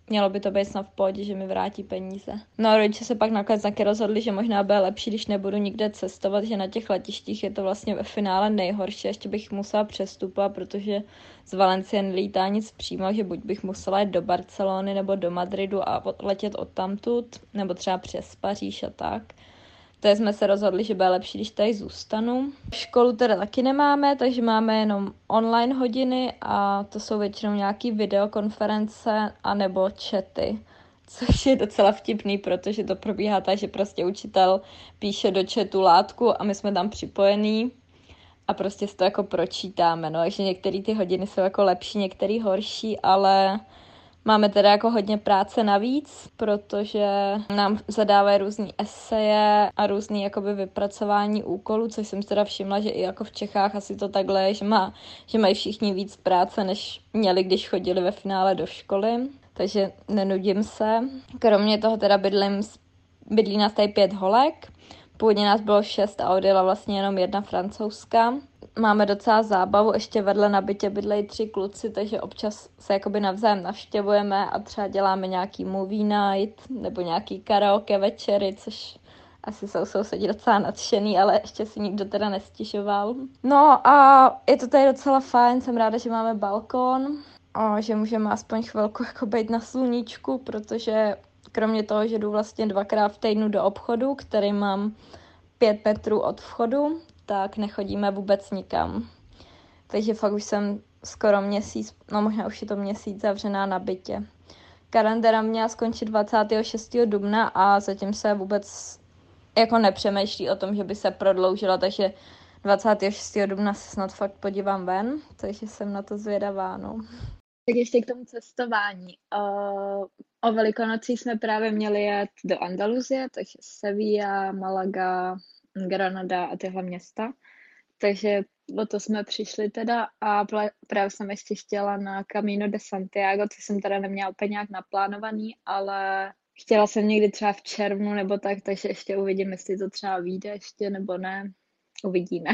mělo by to být snad v pohodě, že mi vrátí peníze. No a rodiče se pak nakonec taky rozhodli, že možná bude lepší, když nebudu nikde cestovat, že na těch letištích je to vlastně ve finále nejhorší, ještě bych musela přestupovat, protože z Valencie nelítá nic přímo, že buď bych musela jít do Barcelony nebo do Madridu a letět od tamtud, nebo třeba přes Paříž a tak. Tak jsme se rozhodli, že bude lepší, když tady zůstanu. Školu teda taky nemáme, takže máme jenom online hodiny a to jsou většinou nějaký videokonference anebo chaty. Což je docela vtipný, protože to probíhá tak, že prostě učitel píše do chatu látku a my jsme tam připojení a prostě si to jako pročítáme, no, takže některé ty hodiny jsou jako lepší, některé horší, ale Máme teda jako hodně práce navíc, protože nám zadávají různé eseje a různé jakoby vypracování úkolů, což jsem teda všimla, že i jako v Čechách asi to takhle je, že, má, že mají všichni víc práce, než měli, když chodili ve finále do školy. Takže nenudím se. Kromě toho teda bydlím, bydlí nás tady pět holek. Původně nás bylo šest a odjela vlastně jenom jedna francouzská máme docela zábavu, ještě vedle na bytě bydlejí tři kluci, takže občas se jakoby navzájem navštěvujeme a třeba děláme nějaký movie night nebo nějaký karaoke večery, což asi jsou sousedí docela nadšený, ale ještě si nikdo teda nestěžoval. No a je to tady docela fajn, jsem ráda, že máme balkon, a že můžeme aspoň chvilku jako být na sluníčku, protože kromě toho, že jdu vlastně dvakrát v týdnu do obchodu, který mám pět metrů od vchodu, tak nechodíme vůbec nikam. Takže fakt už jsem skoro měsíc, no možná už je to měsíc zavřená na bytě. Karanténa měla skončit 26. dubna a zatím se vůbec jako nepřemýšlí o tom, že by se prodloužila, takže 26. dubna se snad fakt podívám ven, takže jsem na to zvědavá, no. Tak ještě k tomu cestování. O, o Velikonocí jsme právě měli jet do Andaluzie, takže Sevilla, Malaga, Granada a tyhle města. Takže o to jsme přišli teda a právě jsem ještě chtěla na Camino de Santiago, co jsem teda neměla úplně nějak naplánovaný, ale chtěla jsem někdy třeba v červnu nebo tak, takže ještě uvidím, jestli to třeba vyjde ještě nebo ne. Uvidíme.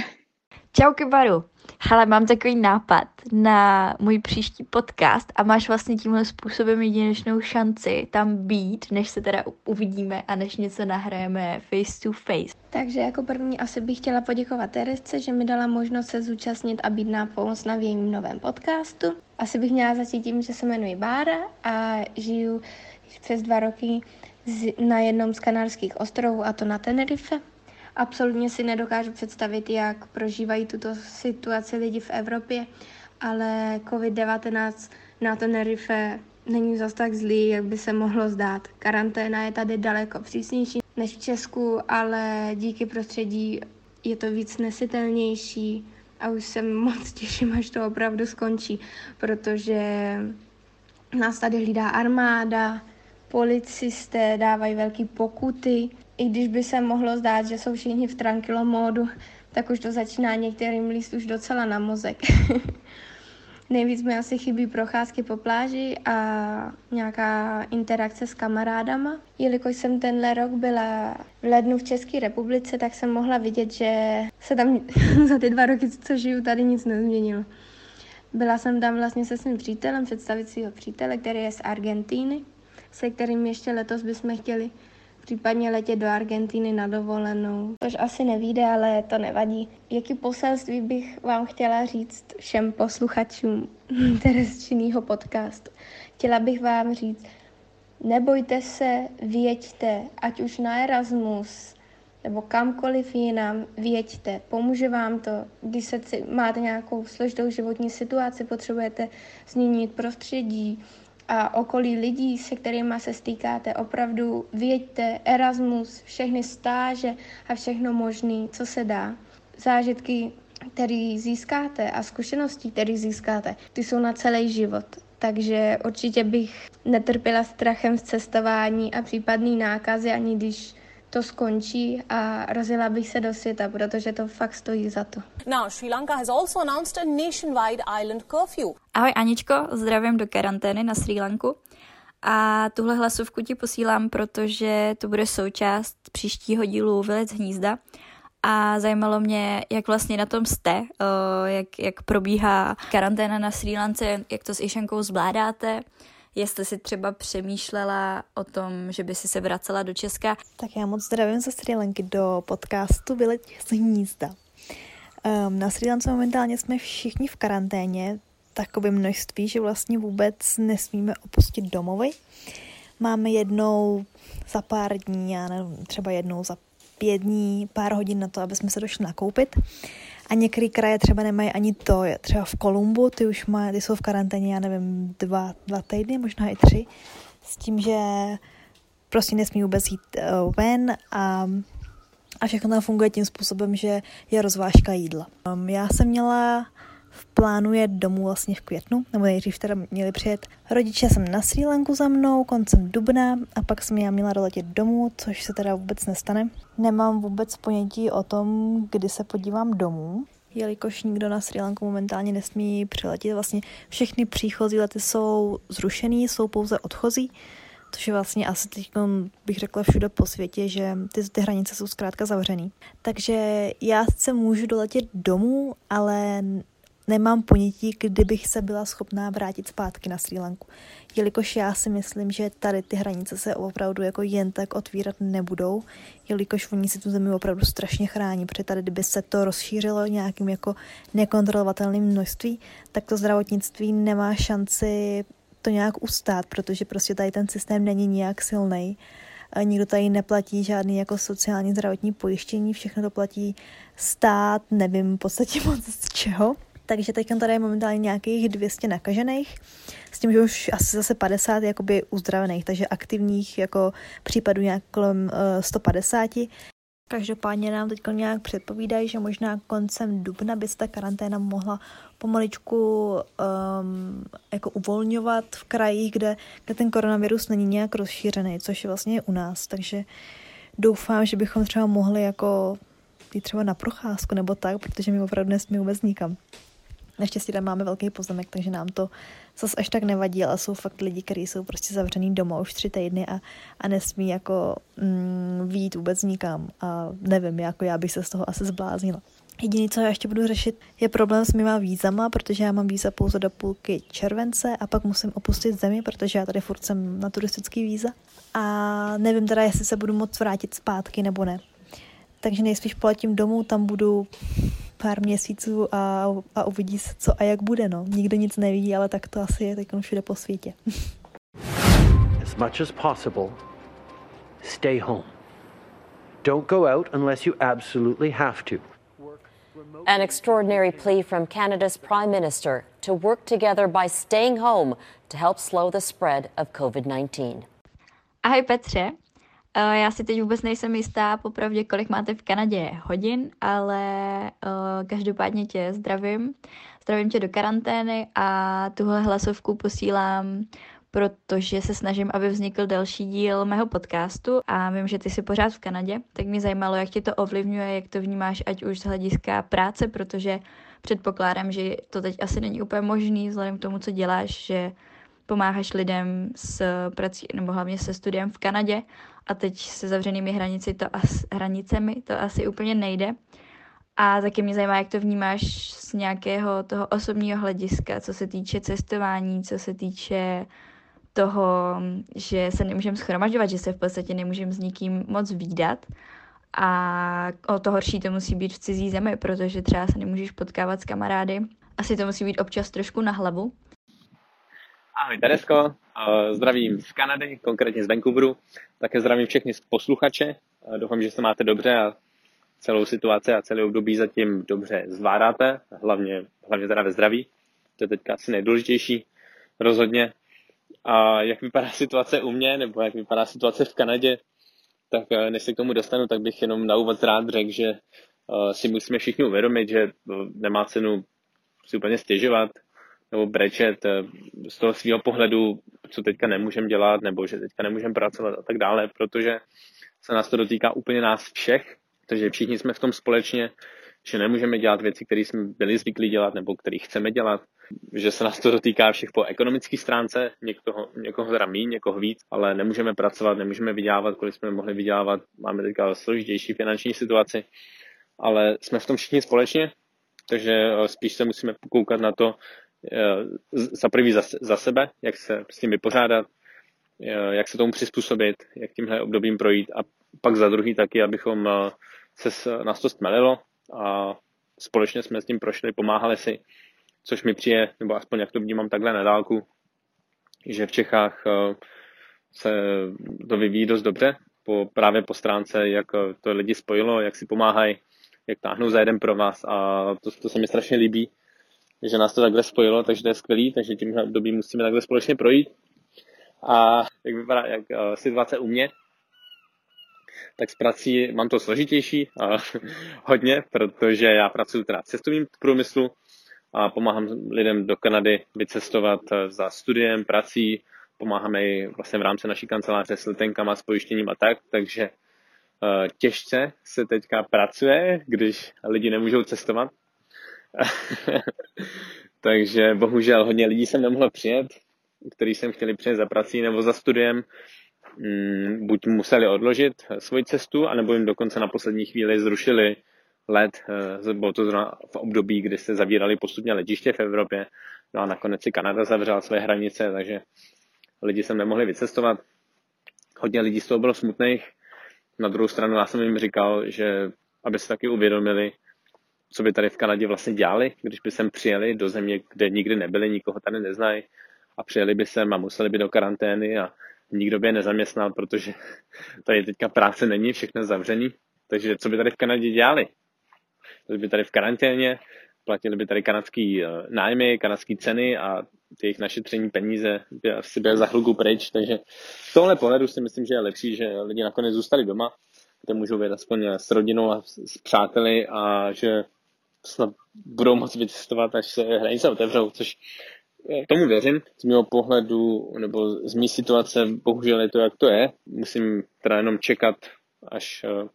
Čau Kybaru. Hele, mám takový nápad na můj příští podcast a máš vlastně tímhle způsobem jedinečnou šanci tam být, než se teda uvidíme a než něco nahrajeme face to face. Takže jako první asi bych chtěla poděkovat Teresce, že mi dala možnost se zúčastnit a být na na jejím novém podcastu. Asi bych měla začít tím, že se jmenuji Bára a žiju přes dva roky na jednom z kanárských ostrovů, a to na Tenerife. Absolutně si nedokážu představit, jak prožívají tuto situaci lidi v Evropě, ale COVID-19 na Tenerife není zas tak zlý, jak by se mohlo zdát. Karanténa je tady daleko přísnější než v Česku, ale díky prostředí je to víc nesitelnější a už se moc těším, až to opravdu skončí, protože nás tady hlídá armáda, policisté dávají velké pokuty, i když by se mohlo zdát, že jsou všichni v tranquilo módu, tak už to začíná některým líst už docela na mozek. Nejvíc mi asi chybí procházky po pláži a nějaká interakce s kamarádama. Jelikož jsem tenhle rok byla v lednu v České republice, tak jsem mohla vidět, že se tam za ty dva roky, co žiju, tady nic nezměnilo. Byla jsem tam vlastně se svým přítelem, představit svého přítele, který je z Argentíny, se kterým ještě letos bychom chtěli případně letět do Argentiny na dovolenou. Což asi nevíde, ale to nevadí. Jaký poselství bych vám chtěla říct všem posluchačům Teresčinýho podcastu? Chtěla bych vám říct, nebojte se, věďte, ať už na Erasmus, nebo kamkoliv jinam, věďte, pomůže vám to, když se máte nějakou složitou životní situaci, potřebujete změnit prostředí, a okolí lidí, se kterými se stýkáte, opravdu věďte, Erasmus, všechny stáže a všechno možné, co se dá. Zážitky, které získáte a zkušenosti, které získáte, ty jsou na celý život. Takže určitě bych netrpěla strachem z cestování a případný nákazy, ani když to skončí a rozjela bych se do světa, protože to fakt stojí za to. Now, Sri Lanka has also announced a nationwide island curfew. Ahoj Aničko, zdravím do karantény na Sri Lanku. A tuhle hlasovku ti posílám, protože to bude součást příštího dílu Vylec hnízda. A zajímalo mě, jak vlastně na tom jste, jak, jak probíhá karanténa na Sri Lance, jak to s Išankou zvládáte, jestli si třeba přemýšlela o tom, že by si se vracela do Česka. Tak já moc zdravím ze Sri Lanky do podcastu Vyleť z hnízda. Um, na Sri Lance momentálně jsme všichni v karanténě, takové množství, že vlastně vůbec nesmíme opustit domovy. Máme jednou za pár dní, já nevím, třeba jednou za pět dní, pár hodin na to, aby jsme se došli nakoupit. A některé kraje třeba nemají ani to. Třeba v Kolumbu, ty už má, ty jsou v karanténě, já nevím, dva, dva týdny, možná i tři. S tím, že prostě nesmí vůbec jít uh, ven a, a všechno tam funguje tím způsobem, že je rozvážka jídla. Um, já jsem měla v plánu jet domů vlastně v květnu, nebo nejdřív teda měli přijet rodiče jsem na Sri Lanku za mnou koncem dubna a pak jsem já měla doletět domů, což se teda vůbec nestane. Nemám vůbec ponětí o tom, kdy se podívám domů, jelikož nikdo na Sri Lanku momentálně nesmí přiletět. Vlastně všechny příchozí lety jsou zrušený, jsou pouze odchozí, což je vlastně asi teď bych řekla všude po světě, že ty, ty hranice jsou zkrátka zavřený. Takže já se můžu doletět domů, ale nemám ponětí, kdybych se byla schopná vrátit zpátky na Sri Lanku. Jelikož já si myslím, že tady ty hranice se opravdu jako jen tak otvírat nebudou, jelikož oni si tu zemi opravdu strašně chrání, protože tady kdyby se to rozšířilo nějakým jako nekontrolovatelným množství, tak to zdravotnictví nemá šanci to nějak ustát, protože prostě tady ten systém není nijak silný. Nikdo tady neplatí žádný jako sociální zdravotní pojištění, všechno to platí stát, nevím v podstatě moc z čeho takže teď tady je momentálně nějakých 200 nakažených, s tím, že už asi zase 50 jakoby uzdravených, takže aktivních jako případů nějak kolem uh, eh, 150. Každopádně nám teď nějak předpovídají, že možná koncem dubna by se ta karanténa mohla pomaličku um, jako uvolňovat v krajích, kde, kde ten koronavirus není nějak rozšířený, což je vlastně u nás. Takže doufám, že bychom třeba mohli jako jít třeba na procházku nebo tak, protože my opravdu nesmí vůbec nikam. Naštěstí tam máme velký pozemek, takže nám to zase až tak nevadí, ale jsou fakt lidi, kteří jsou prostě zavřený doma už tři týdny a, a nesmí jako mm, výjít vůbec nikam. A nevím, jako já bych se z toho asi zbláznila. Jediné, co já ještě budu řešit, je problém s mýma vízama, protože já mám víza pouze do půlky července a pak musím opustit zemi, protože já tady furt jsem na turistický víza. A nevím teda, jestli se budu moct vrátit zpátky nebo ne. Takže nejspíš poletím domů, tam budu pár měsíců a, a uvidí se, co a jak bude. No. Nikdo nic neví, ale tak to asi je teď všude po světě. as much as possible, stay home. Don't go out unless you absolutely have to. An extraordinary plea from Canada's Prime Minister to work together by staying home to help slow the spread of COVID 19. Ahoj Petře, já si teď vůbec nejsem jistá, popravdě, kolik máte v Kanadě hodin, ale uh, každopádně tě zdravím. Zdravím tě do karantény a tuhle hlasovku posílám, protože se snažím, aby vznikl další díl mého podcastu a vím, že ty jsi pořád v Kanadě, tak mě zajímalo, jak tě to ovlivňuje, jak to vnímáš, ať už z hlediska práce, protože předpokládám, že to teď asi není úplně možný, vzhledem k tomu, co děláš, že pomáháš lidem s prací, nebo hlavně se studiem v Kanadě a teď se zavřenými hranici to as, hranicemi to asi úplně nejde. A taky mě zajímá, jak to vnímáš z nějakého toho osobního hlediska, co se týče cestování, co se týče toho, že se nemůžeme schromažďovat, že se v podstatě nemůžeme s nikým moc výdat. A o to horší to musí být v cizí zemi, protože třeba se nemůžeš potkávat s kamarády. Asi to musí být občas trošku na hlavu. Ahoj Teresko, zdravím z Kanady, konkrétně z Vancouveru. Také zdravím všechny posluchače. Doufám, že se máte dobře a celou situaci a celý období zatím dobře zvládáte, hlavně, hlavně teda ve zdraví. To je teďka asi nejdůležitější rozhodně. A jak vypadá situace u mě, nebo jak vypadá situace v Kanadě, tak eh, než se k tomu dostanu, tak bych jenom na úvod rád řekl, že eh, si musíme všichni uvědomit, že eh, nemá cenu si úplně stěžovat, nebo brečet eh, z toho svého pohledu, co teďka nemůžeme dělat, nebo že teďka nemůžeme pracovat a tak dále, protože se nás to dotýká úplně nás všech, takže všichni jsme v tom společně, že nemůžeme dělat věci, které jsme byli zvyklí dělat nebo které chceme dělat, že se nás to dotýká všech po ekonomické stránce, někoho, někoho teda míň, někoho víc, ale nemůžeme pracovat, nemůžeme vydělávat, kolik jsme mohli vydělávat, máme teďka složitější finanční situaci, ale jsme v tom všichni společně, takže eh, spíš se musíme koukat na to, za prvý za, za sebe, jak se s tím vypořádat, eh, jak se tomu přizpůsobit, jak tímhle obdobím projít a pak za druhý taky, abychom eh, se nás to stmelilo a společně jsme s tím prošli, pomáhali si, což mi přijde, nebo aspoň jak to vnímám takhle na dálku, že v Čechách se to vyvíjí dost dobře, po, právě po stránce, jak to lidi spojilo, jak si pomáhají, jak táhnou za jeden pro vás a to, to se mi strašně líbí, že nás to takhle spojilo, takže to je skvělý, takže tím období musíme takhle společně projít. A jak vypadá jak uh, situace u mě, tak s prací mám to složitější a hodně, protože já pracuji teda v cestovním průmyslu a pomáhám lidem do Kanady vycestovat eh, za studiem, prací, pomáháme i vlastně v rámci naší kanceláře s letenkama, s pojištěním a tak, takže uh, těžce se teďka pracuje, když lidi nemůžou cestovat. takže bohužel hodně lidí jsem nemohl přijet, který jsem chtěli přijet za prací nebo za studiem, mm, buď museli odložit svoji cestu, anebo jim dokonce na poslední chvíli zrušili let. Eh, bylo to zrovna v období, kdy se zavírali postupně letiště v Evropě. No a nakonec si Kanada zavřela své hranice, takže lidi sem nemohli vycestovat. Hodně lidí z toho bylo smutných. Na druhou stranu já jsem jim říkal, že aby se taky uvědomili, co by tady v Kanadě vlastně dělali, když by sem přijeli do země, kde nikdy nebyli, nikoho tady neznají a přijeli by sem a museli by do karantény a nikdo by je nezaměstnal, protože tady teďka práce není, všechno zavřený. Takže co by tady v Kanadě dělali? Byli by tady v karanténě, platili by tady kanadský eh, nájmy, kanadské ceny a ty jejich našetření peníze by asi byly za chvilku pryč, takže v tomhle pohledu si myslím, že je lepší, že lidi nakonec zůstali doma, kde můžou být aspoň s rodinou a s přáteli a že snad budou moct vycestovat, až se hranice otevřou, což eh, tomu věřím. Z mého pohledu, nebo z mé situace, bohužel je to, jak to je. Musím teda jenom čekat, až eh,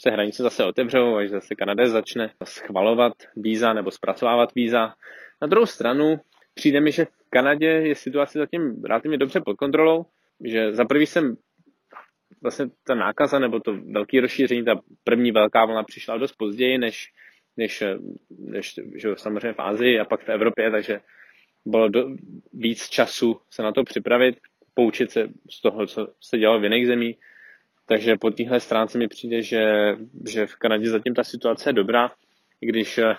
se hranice zase otevřou, až zase Kanada začne schvalovat víza nebo zpracovávat víza. Na druhou stranu přijde mi, že v Kanadě je situace zatím relativně dobře pod kontrolou, že za prvý jsem vlastně ta nákaza nebo to velké rozšíření, ta první velká vlna přišla dost později, než, než, než že samozřejmě v Ázii a pak v Evropě, takže bylo do, víc času se na to připravit, poučit se z toho, co se dělalo v jiných zemích. Takže po téhle stránce mi přijde, že, že v Kanadě zatím ta situace je dobrá, i když eh,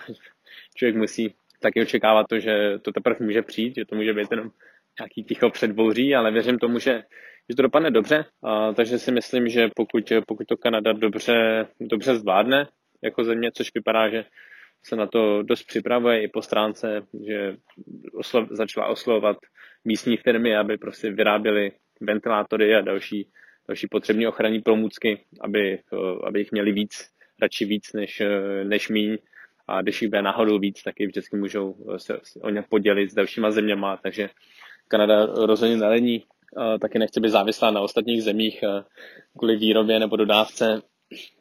člověk musí taky očekávat to, že to teprve může přijít, že to může být jenom nějaký ticho předbouří, ale věřím tomu, že, že to dopadne dobře. A, takže si myslím, že pokud, pokud to Kanada dobře, dobře zvládne jako země, což vypadá, že se na to dost připravuje i po stránce, že oslov, začala oslovovat místní firmy, aby prostě vyráběly ventilátory a další další potřební ochranní pomůcky, aby, eh, aby jich měli víc, radši víc než, eh, než míň. A když jich bude náhodou víc, tak je vždycky můžou eh, se o ně podělit s dalšíma zeměma, takže Kanada rozhodně není, taky nechce být závislá na ostatních zemích kvůli výrobě nebo dodávce,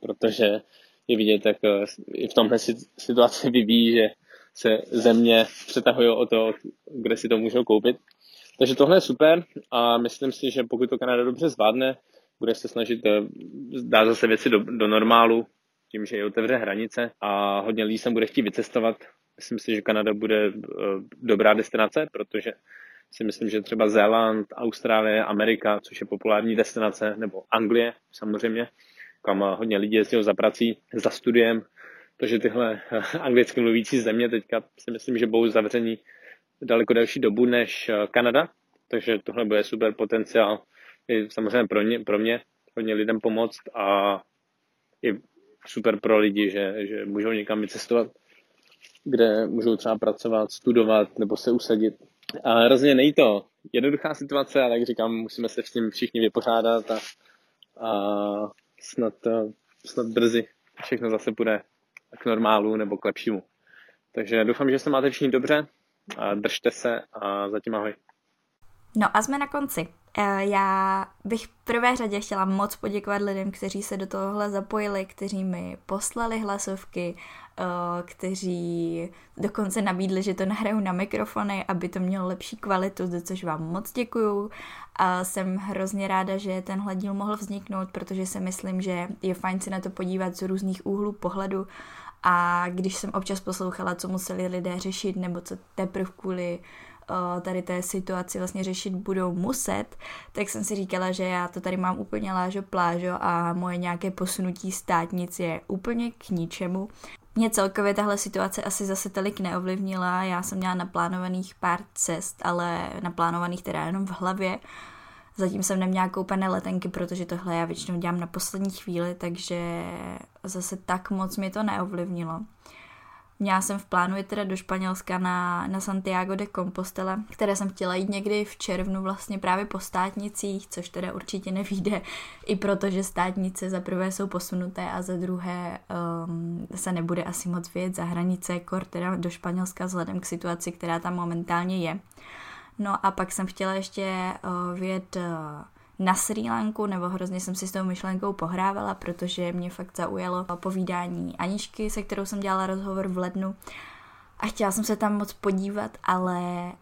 protože je vidět, jak i v tomhle situaci vyvíjí, že se země přetahují o to, kde si to můžou koupit. Takže tohle je super a myslím si, že pokud to Kanada dobře zvládne, bude se snažit eh, dát zase věci do, do normálu, tím, že je otevře hranice a hodně lidí sem bude chtít vycestovat. Myslím si, že Kanada bude eh, dobrá destinace, protože si myslím, že třeba Zéland, Austrálie, Amerika, což je populární destinace, nebo Anglie samozřejmě, kam hodně lidí jezdí za prací, za studiem, protože tyhle eh, anglicky mluvící země teďka si myslím, že budou zavření daleko delší dobu než Kanada, takže tohle bude super potenciál i samozřejmě pro, ně, pro mě hodně lidem pomoct a i super pro lidi, že, že můžou někam vycestovat, kde můžou třeba pracovat, studovat nebo se usadit. A hrozně není to jednoduchá situace, ale jak říkám, musíme se s tím všichni vypořádat a, a snad, snad brzy všechno zase bude k normálu nebo k lepšímu. Takže doufám, že se máte všichni dobře držte se a zatím ahoj. No a jsme na konci. Eh, já bych v prvé řadě chtěla moc poděkovat lidem, kteří se do tohohle zapojili, kteří mi poslali hlasovky, eh, kteří dokonce nabídli, že to nahraju na mikrofony, aby to mělo lepší kvalitu, za což vám moc děkuju. A jsem hrozně ráda, že tenhle díl mohl vzniknout, protože si myslím, že je fajn se na to podívat z různých úhlů pohledu. A když jsem občas poslouchala, co museli lidé řešit, nebo co teprve kvůli uh, tady té situaci vlastně řešit budou muset, tak jsem si říkala, že já to tady mám úplně lážo plážo a moje nějaké posunutí státnic je úplně k ničemu. Mě celkově tahle situace asi zase tolik neovlivnila, já jsem měla naplánovaných pár cest, ale naplánovaných teda jenom v hlavě, Zatím jsem neměla koupené letenky, protože tohle já většinou dělám na poslední chvíli, takže zase tak moc mi to neovlivnilo. Měla jsem v plánu jít teda do Španělska na, na Santiago de Compostela, které jsem chtěla jít někdy v červnu vlastně právě po státnicích, což teda určitě nevíde, i protože státnice za prvé jsou posunuté a za druhé um, se nebude asi moc vědět za hranice, kor teda do Španělska vzhledem k situaci, která tam momentálně je. No a pak jsem chtěla ještě uh, vyjet uh, na Sri Lanku, nebo hrozně jsem si s tou myšlenkou pohrávala, protože mě fakt zaujalo povídání Aničky, se kterou jsem dělala rozhovor v lednu. A chtěla jsem se tam moc podívat, ale uh,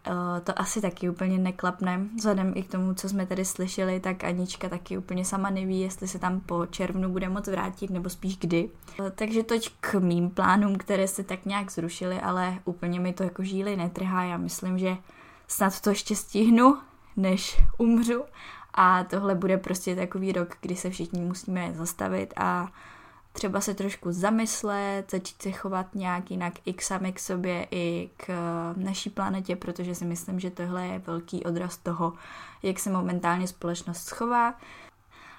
to asi taky úplně neklapne. Vzhledem i k tomu, co jsme tady slyšeli, tak Anička taky úplně sama neví, jestli se tam po červnu bude moc vrátit, nebo spíš kdy. Uh, takže toť k mým plánům, které se tak nějak zrušily, ale úplně mi to jako žíly netrhá. Já myslím, že snad to ještě stihnu, než umřu a tohle bude prostě takový rok, kdy se všichni musíme zastavit a třeba se trošku zamyslet, začít se chovat nějak jinak i k sami k sobě, i k naší planetě, protože si myslím, že tohle je velký odraz toho, jak se momentálně společnost schová.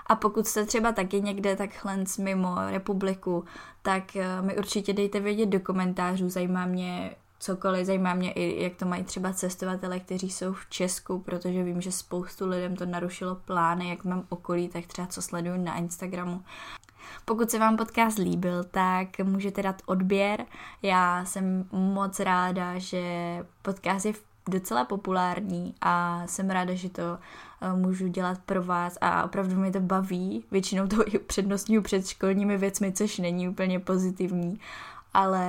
A pokud jste třeba taky někde takhle mimo republiku, tak eh, mi určitě dejte vědět do komentářů, zajímá mě, cokoliv. Zajímá mě i, jak to mají třeba cestovatele, kteří jsou v Česku, protože vím, že spoustu lidem to narušilo plány, jak mám okolí, tak třeba co sleduju na Instagramu. Pokud se vám podcast líbil, tak můžete dát odběr. Já jsem moc ráda, že podcast je docela populární a jsem ráda, že to eh, můžu dělat pro vás a opravdu mi to baví. Většinou to i přednostňuji před školními věcmi, což není úplně pozitivní, ale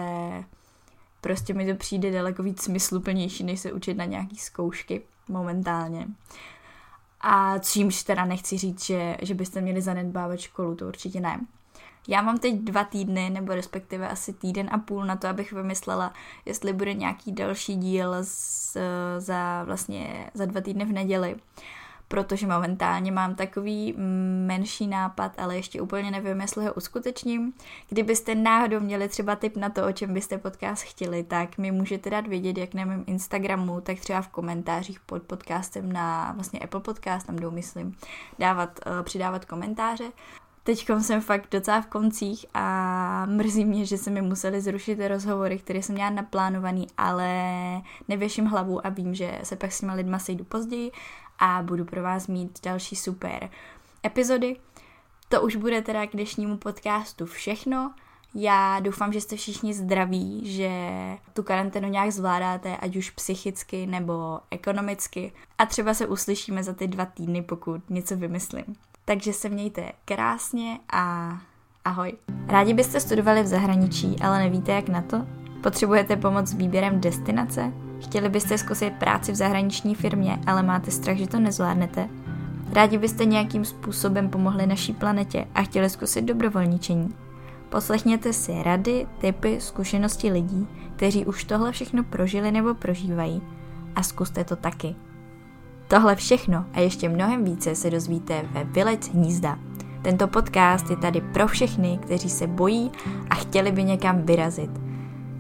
Prostě mi to přijde daleko víc smysluplnější, než se učit na nějaký zkoušky momentálně. A čímž teda nechci říct, že, že byste měli zanedbávat školu, to určitě ne. Já mám teď dva týdny, nebo respektive asi týden a půl na to, abych vymyslela, jestli bude nějaký další díl z, za vlastně za dva týdny v neděli protože momentálně mám takový menší nápad, ale ještě úplně nevím, jestli ho uskutečním. Kdybyste náhodou měli třeba tip na to, o čem byste podcast chtěli, tak mi můžete dát vědět, jak na mém Instagramu, tak třeba v komentářích pod podcastem na vlastně Apple Podcast, tam jdou, myslím, dávat, uh, přidávat komentáře. Teď jsem fakt docela v koncích a mrzí mě, že se mi museli zrušit rozhovory, které jsem měla naplánovaný, ale nevěším hlavu a vím, že se pak s těma lidma sejdu později a budu pro vás mít další super epizody. To už bude teda k dnešnímu podcastu všechno. Já doufám, že jste všichni zdraví, že tu karanténu nějak zvládáte, ať už psychicky nebo ekonomicky. A třeba se uslyšíme za ty dva týdny, pokud něco vymyslím. Takže se mějte krásně a ahoj. Rádi byste studovali v zahraničí, ale nevíte jak na to? Potřebujete pomoc s výběrem destinace? Chtěli byste zkusit práci v zahraniční firmě, ale máte strach, že to nezvládnete? Rádi byste nějakým způsobem pomohli naší planetě a chtěli zkusit dobrovolničení? Poslechněte si rady, typy, zkušenosti lidí, kteří už tohle všechno prožili nebo prožívají a zkuste to taky. Tohle všechno a ještě mnohem více se dozvíte ve Vylec hnízda. Tento podcast je tady pro všechny, kteří se bojí a chtěli by někam vyrazit –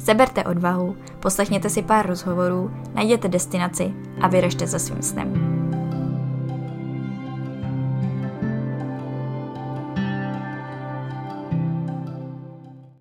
Seberte odvahu, poslechněte si pár rozhovorů, najděte destinaci a vyražte za svým snem.